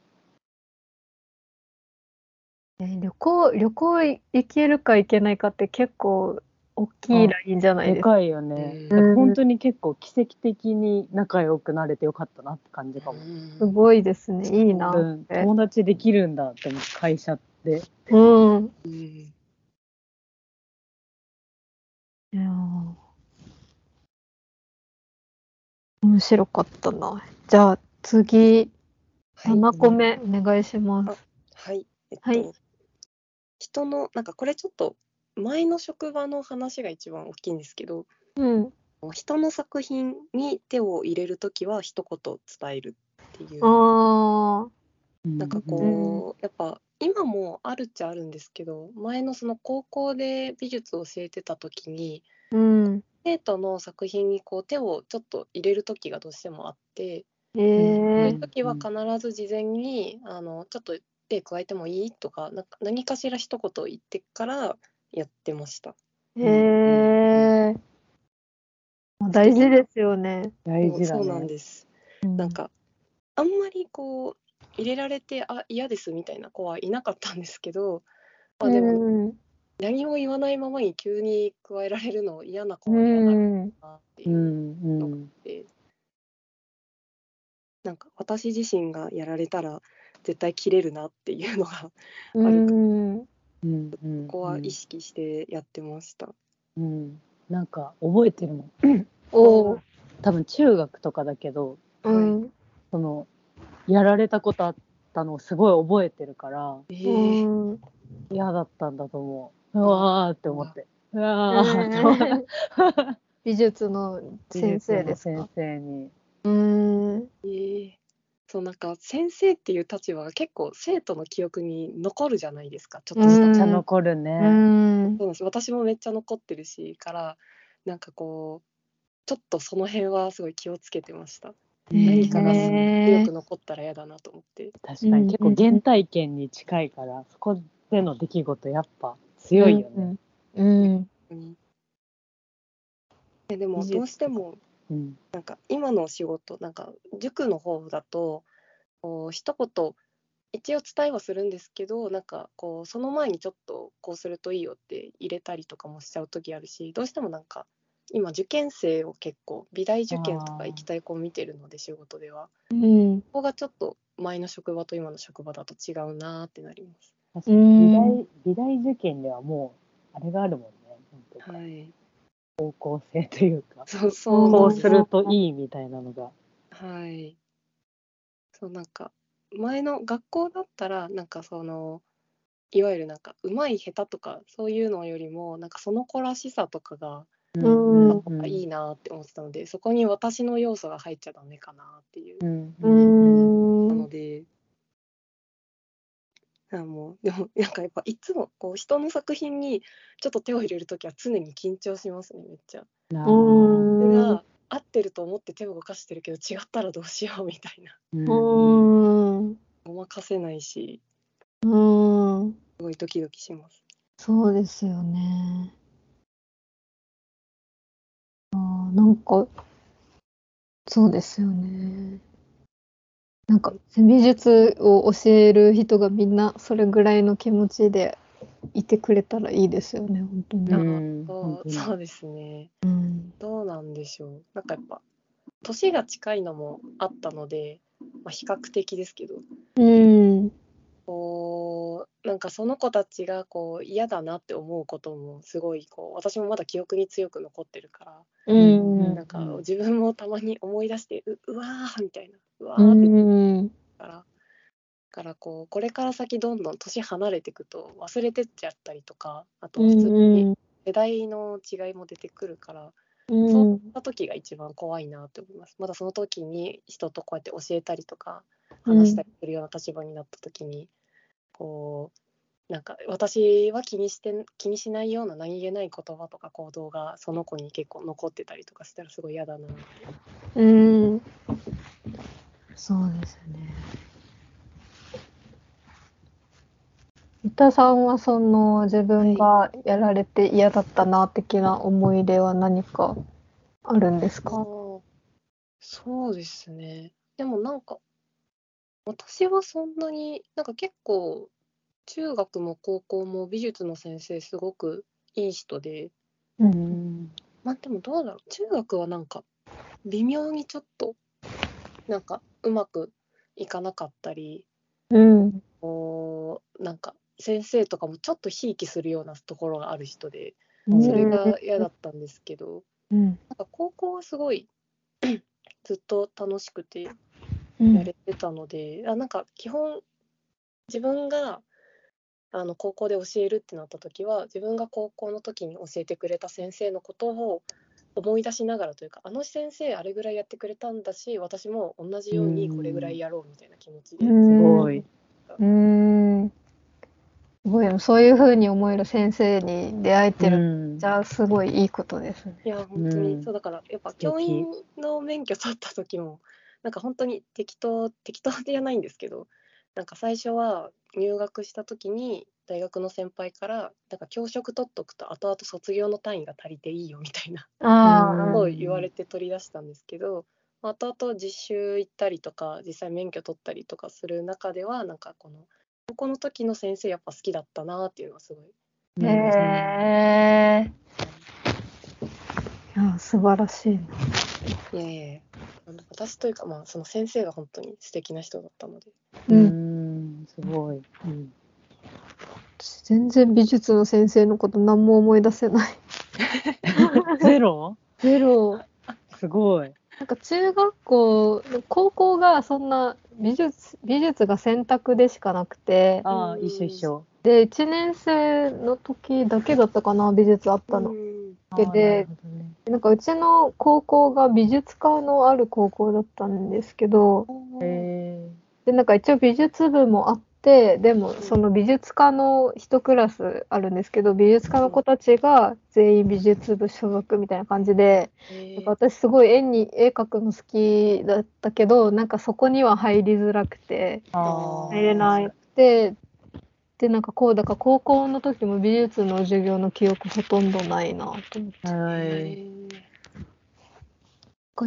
えー旅行、旅行行けるか行けないかって結構大きいラインじゃないでですか。かいよね、うん本当に結構奇跡的に仲良くなれてよかったなって感じかも、すごいですね。いいなうん、って。友達できるんだって思って会社でうん。うんいやー面白かったな。じゃあ次、はい7個目お願いします。はい。えっと、はい人の、なんかこれちょっと前の職場の話が一番大きいんですけど、うん。人の作品に手を入れるときは一言伝えるっていう。なんかこう、やっぱ今もあるっちゃあるんですけど、前のその高校で美術を教えてた時に、うん。生徒の作品にこう手をちょっと入れる時がどうしてもあって、えそういえう時は必ず事前に、あのちょっと手加えてもいいとかなんか何かしら一言言ってからやってました。ええ大事ですよね。大事だねそうなんです。なんかあんまりこう入れられてあ嫌ですみたいな子はいなかったんですけど、まあ、でもうん。何も言わないままに急に加えられるの嫌な子うは嫌だん。なってういうんのがあうんって、なんか私自身がやられたら絶対切れるなっていうのがうん。うんうんここは意識してやってました。うん。なんか覚えてるもん。おー。多分中学とかだけどうん。そのやられたことあったのをすごい覚えてるからえうー。ん。嫌だったんだと思う。うわーって思って。うわーって思って 美術の先生です先か。生に。うん。えーそうなんか先生っていう立場が結構生徒の記憶に残るじゃないですかちょっとした、うん。めっちゃ残るうねん。そうなんです。私もめっちゃ残ってるしからなんかこうちょっとその辺はすごい気をつけてました、何かがすごい強く残ったら嫌だなと思って。確かに結構原体験に近いからそこでの出来事やっぱ強いよね。うん。うん。えでもどうしてもうん。なんか今の仕事なんか塾の方だとこう一言一応伝えはするんですけどなんかこうその前にちょっとこうするといいよって入れたりとかもしちゃう時あるしどうしてもなんか今受験生を結構美大受験とか行きたい子を見てるので仕事では。うん。ここがちょっと前の職場と今の職場だと違うなーってなります。確かに。美大美大受験ではもうあれがあるもんねはい、方向性というかそうそうこうなんですするといいみたいなのが。はい。そうなんか前の学校だったらなんかそのいわゆるなんかうまい下手とかそういうのよりもなんかその子らしさとかがうんいいなって思ってたので、そこに私の要素が入っちゃダメかなっていう。うん。なので。あもうでもなんかやっぱいつもこう人の作品にちょっと手を入れるときは常に緊張しますねめっちゃ。な合ってると思って手を動かしてるけど違ったらどうしようみたいな。うんうん。ごまかせないしうん。すごいドキドキします。そうですよね。あーなんか、そうですよね。なんか、美術を教える人がみんなそれぐらいの気持ちでいてくれたらいいですよね、本当に。うんそ本当にうそうですね。うん。どうなんでしょう。なんかやっぱ年が近いのもあったので、まあ、比較的ですけどうん。こうなんかその子たちがこう嫌だなって思うこともすごいこう私もまだ記憶に強く残ってるから、うん。なんか自分もたまに思い出してううわーみたいなうわうーってん。から。からこうこれから先どんどん年離れていくと忘れてっちゃったりとかあと普通に世代の違いも出てくるから、うん。そういった時が一番怖いなって思います。まだその時に人とこうやって教えたりとか話したりするような立場になった時に、こなんか私は気にして気にしないような何気ない言葉とか行動がその子に結構残ってたりとかしたらすごい嫌だなって。うん。そうですね。三田さんはその自分がやられて嫌だったな的な思い出は何かあるんですか？そうですね。でもなんか私はそんなになんか結構中学も高校も美術の先生すごくいい人でう。うんんまあでもどうだろう中学はなんか微妙にちょっとなんかうまくいかなかったりうん。こうなんか先生とかもちょっとひいきするようなところがある人でうんそれが嫌だったんですけど、うん。なんか高校はすごい ずっと楽しくてうんやれてたので、あなんか基本自分があの高校で教えるってなった時は自分が高校の時に教えてくれた先生のことを思い出しながらというかあの先生あれぐらいやってくれたんだし私も同じようにこれぐらいやろうみたいな気持ちで、うんすごい。うん。すごい、そういうふうに思える先生に出会えてる。うんじゃあ、すごいいいことですね。いや本当に、うんそうだからやっぱ敵教員の免許取った時もなんか本当に適当適当じゃないんですけどなんか最初は入学した時に大学の先輩からなんか教職取っとくと後々卒業の単位が足りていいよみたいなことを言われて取り出したんですけど、後々実習行ったりとか実際免許取ったりとかする中ではなんかこの高校の時の先生やっぱ好きだったなっていうのはすごいあ。へえ。いや、素晴らしいな。いやいやいやあの私というかまあその先生が本当に素敵な人だったので。ううん。ん、すごい。うん私全然美術の先生のこと何も思い出せない。ゼロ？ゼロ。すごい。なんか中学校、高校がそんな美術、美術が選択でしかなくて、ああ、うん一緒一緒。で、1年生の時だけだったかな、美術あったの。うんでね。なんかうちの高校が美術科のある高校だったんですけど、へで、なんか一応美術部もあって、でもその美術科の一クラスあるんですけど、美術科の子たちが全員美術部所属みたいな感じで、へなんか私すごい絵に、絵描くの好きだったけど、なんかそこには入りづらくて、入れなくて、で、なんかこう、だから高校の時も美術の授業の記憶ほとんどないなと思って。はい。ー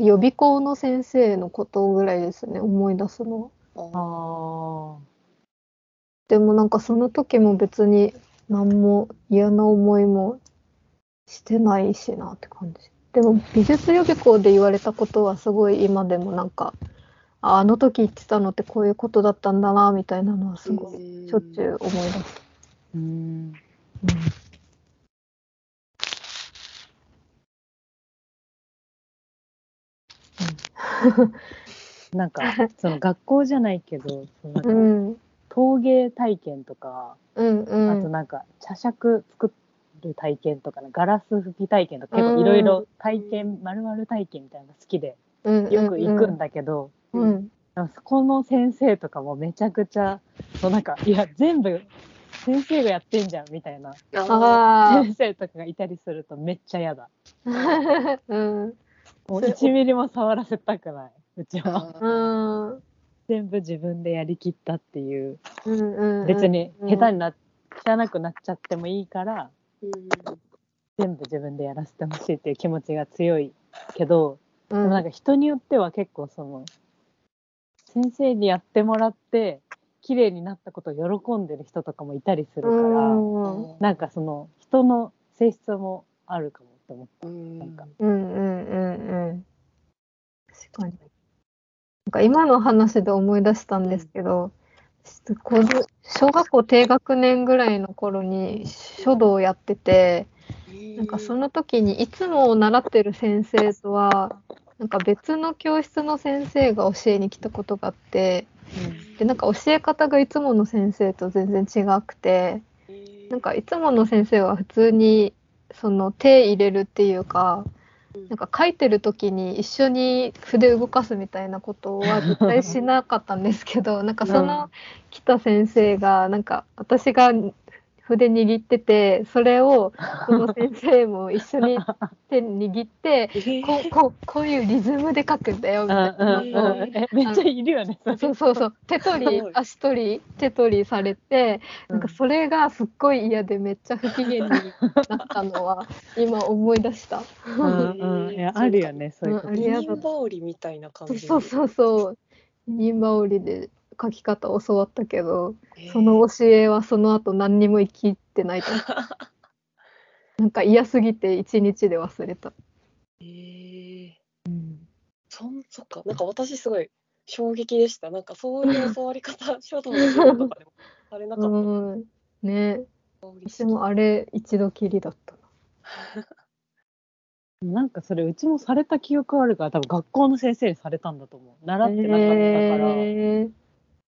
予備校の先生のことぐらいですね、思い出すのは。ああ。でもなんかその時も別に何も嫌な思いもしてないしなって感じ。でも美術予備校で言われたことはすごい今でもなんか、ああの時言ってたのってこういうことだったんだなみたいなのはすごいしょっちゅう思い出す。うん。なんか、その学校じゃないけど、そのなんかうん。うん。陶芸体験とか、うんうん。あとなんか茶杓作る体験とか、ガラス拭き体験とか、結構いろいろ体験、まるまる体験みたいなのが好きで、うんよく行くんだけど、うん。そこの先生とかもめちゃくちゃ、そうなんか、いや、全部先生がやってんじゃんみたいなああ。先生とかがいたりするとめっちゃ嫌だ。うん。もう1ミリも触らせたくない。うちは。うん。うん全部自分でやりきったっていう。うんうん。別に下手にな。な、汚くなっちゃってもいいから、うん全部自分でやらせてほしいっていう気持ちが強いけど、うでもなんか人によっては結構その、先生にやってもらって、綺麗になったことを喜んでる人とかもいたりするから、うんなんかその人の性質もあるかもって思った。うんなんかうんうんうんうん。確かに。なんか今の話で思い出したんですけど、この小学校低学年ぐらいの頃に書道をやってて、なんかその時にいつも習ってる先生とは、なんか別の教室の先生が教えに来たことがあって、で、なんか教え方がいつもの先生と全然違くて、なんかいつもの先生は普通にその手入れるっていうか、なんか書いてる時に一緒に筆動かすみたいなことは絶対しなかったんですけど、なんかその来た先生がなんか私が筆握っててそれをその先生も一緒に手握って こうこうこういうリズムで書くんだよみたいな。めっちゃいるよね。そうそうそう。手取り足取り手取りされてうん。なんかそれがすっごい嫌でめっちゃ不機嫌になったのは今思い出した。うんうん。いやあるよねそういうこと。うん。ありがとう二人羽織みたいな感じ。そうそうそう。二人羽織で書き方教わったけどへー。その教えはその後何にも生きてないと。なんか嫌すぎて一日で忘れた。へー。うん。そんそっか。なんか私すごい衝撃でした。なんかそういう 教わり方書道の授業とかでもされなかった。うん。ね。私もあれ一度きりだった。なんかそれうちもされた記憶あるから多分学校の先生にされたんだと思う。習な。ってなかったから、へー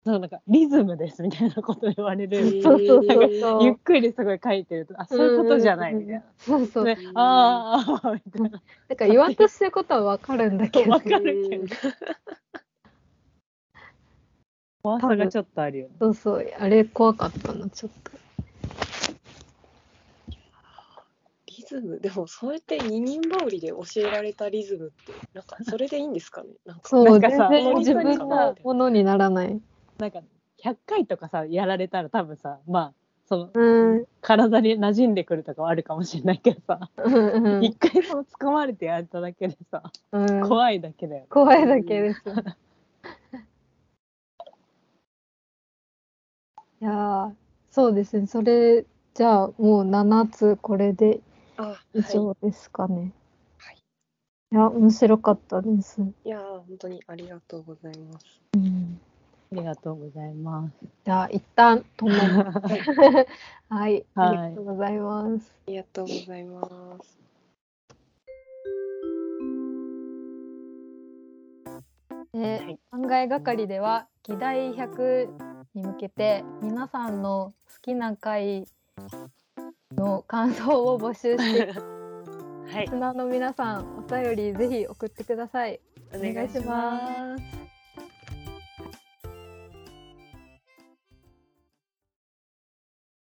そうなんかリズムですみたいなこと言われる、そうそうそうゆっくりすごい書いてるとあそういうことじゃないみたいな、そうそう。であーあーみたいなだから言わんとしてることはわかるんだけどわ。かるけど怖さがちょっとあるよねそうそう、あれ怖かったの、ちょっと。リズムでもそうやって二人羽織で教えられたリズムってなんかそれでいいんですかね？なんかそう、なんかさ全然本当に自分のものにならない。なんか100回とかさやられたら多分さまあそのうん、体に馴染んでくるとかはあるかもしれないけどさうん、うん一、回その掴まれてやっただけでさうん。怖いだけだよ怖いだけです。いやーそうですね。それ、じゃあもう7つこれであ以は上ですかね。はいいや、面白かったです。い。いやー本当にありがとうございます。うん、ありがとうございますじゃあ一旦止めます。はい、あはいりがとうございます。ありがとうございます。で考えがかりでは議題100に向けて皆さんの好きな回の感想を募集してはい リスナーの皆さんお便りぜひ送ってください。お願いします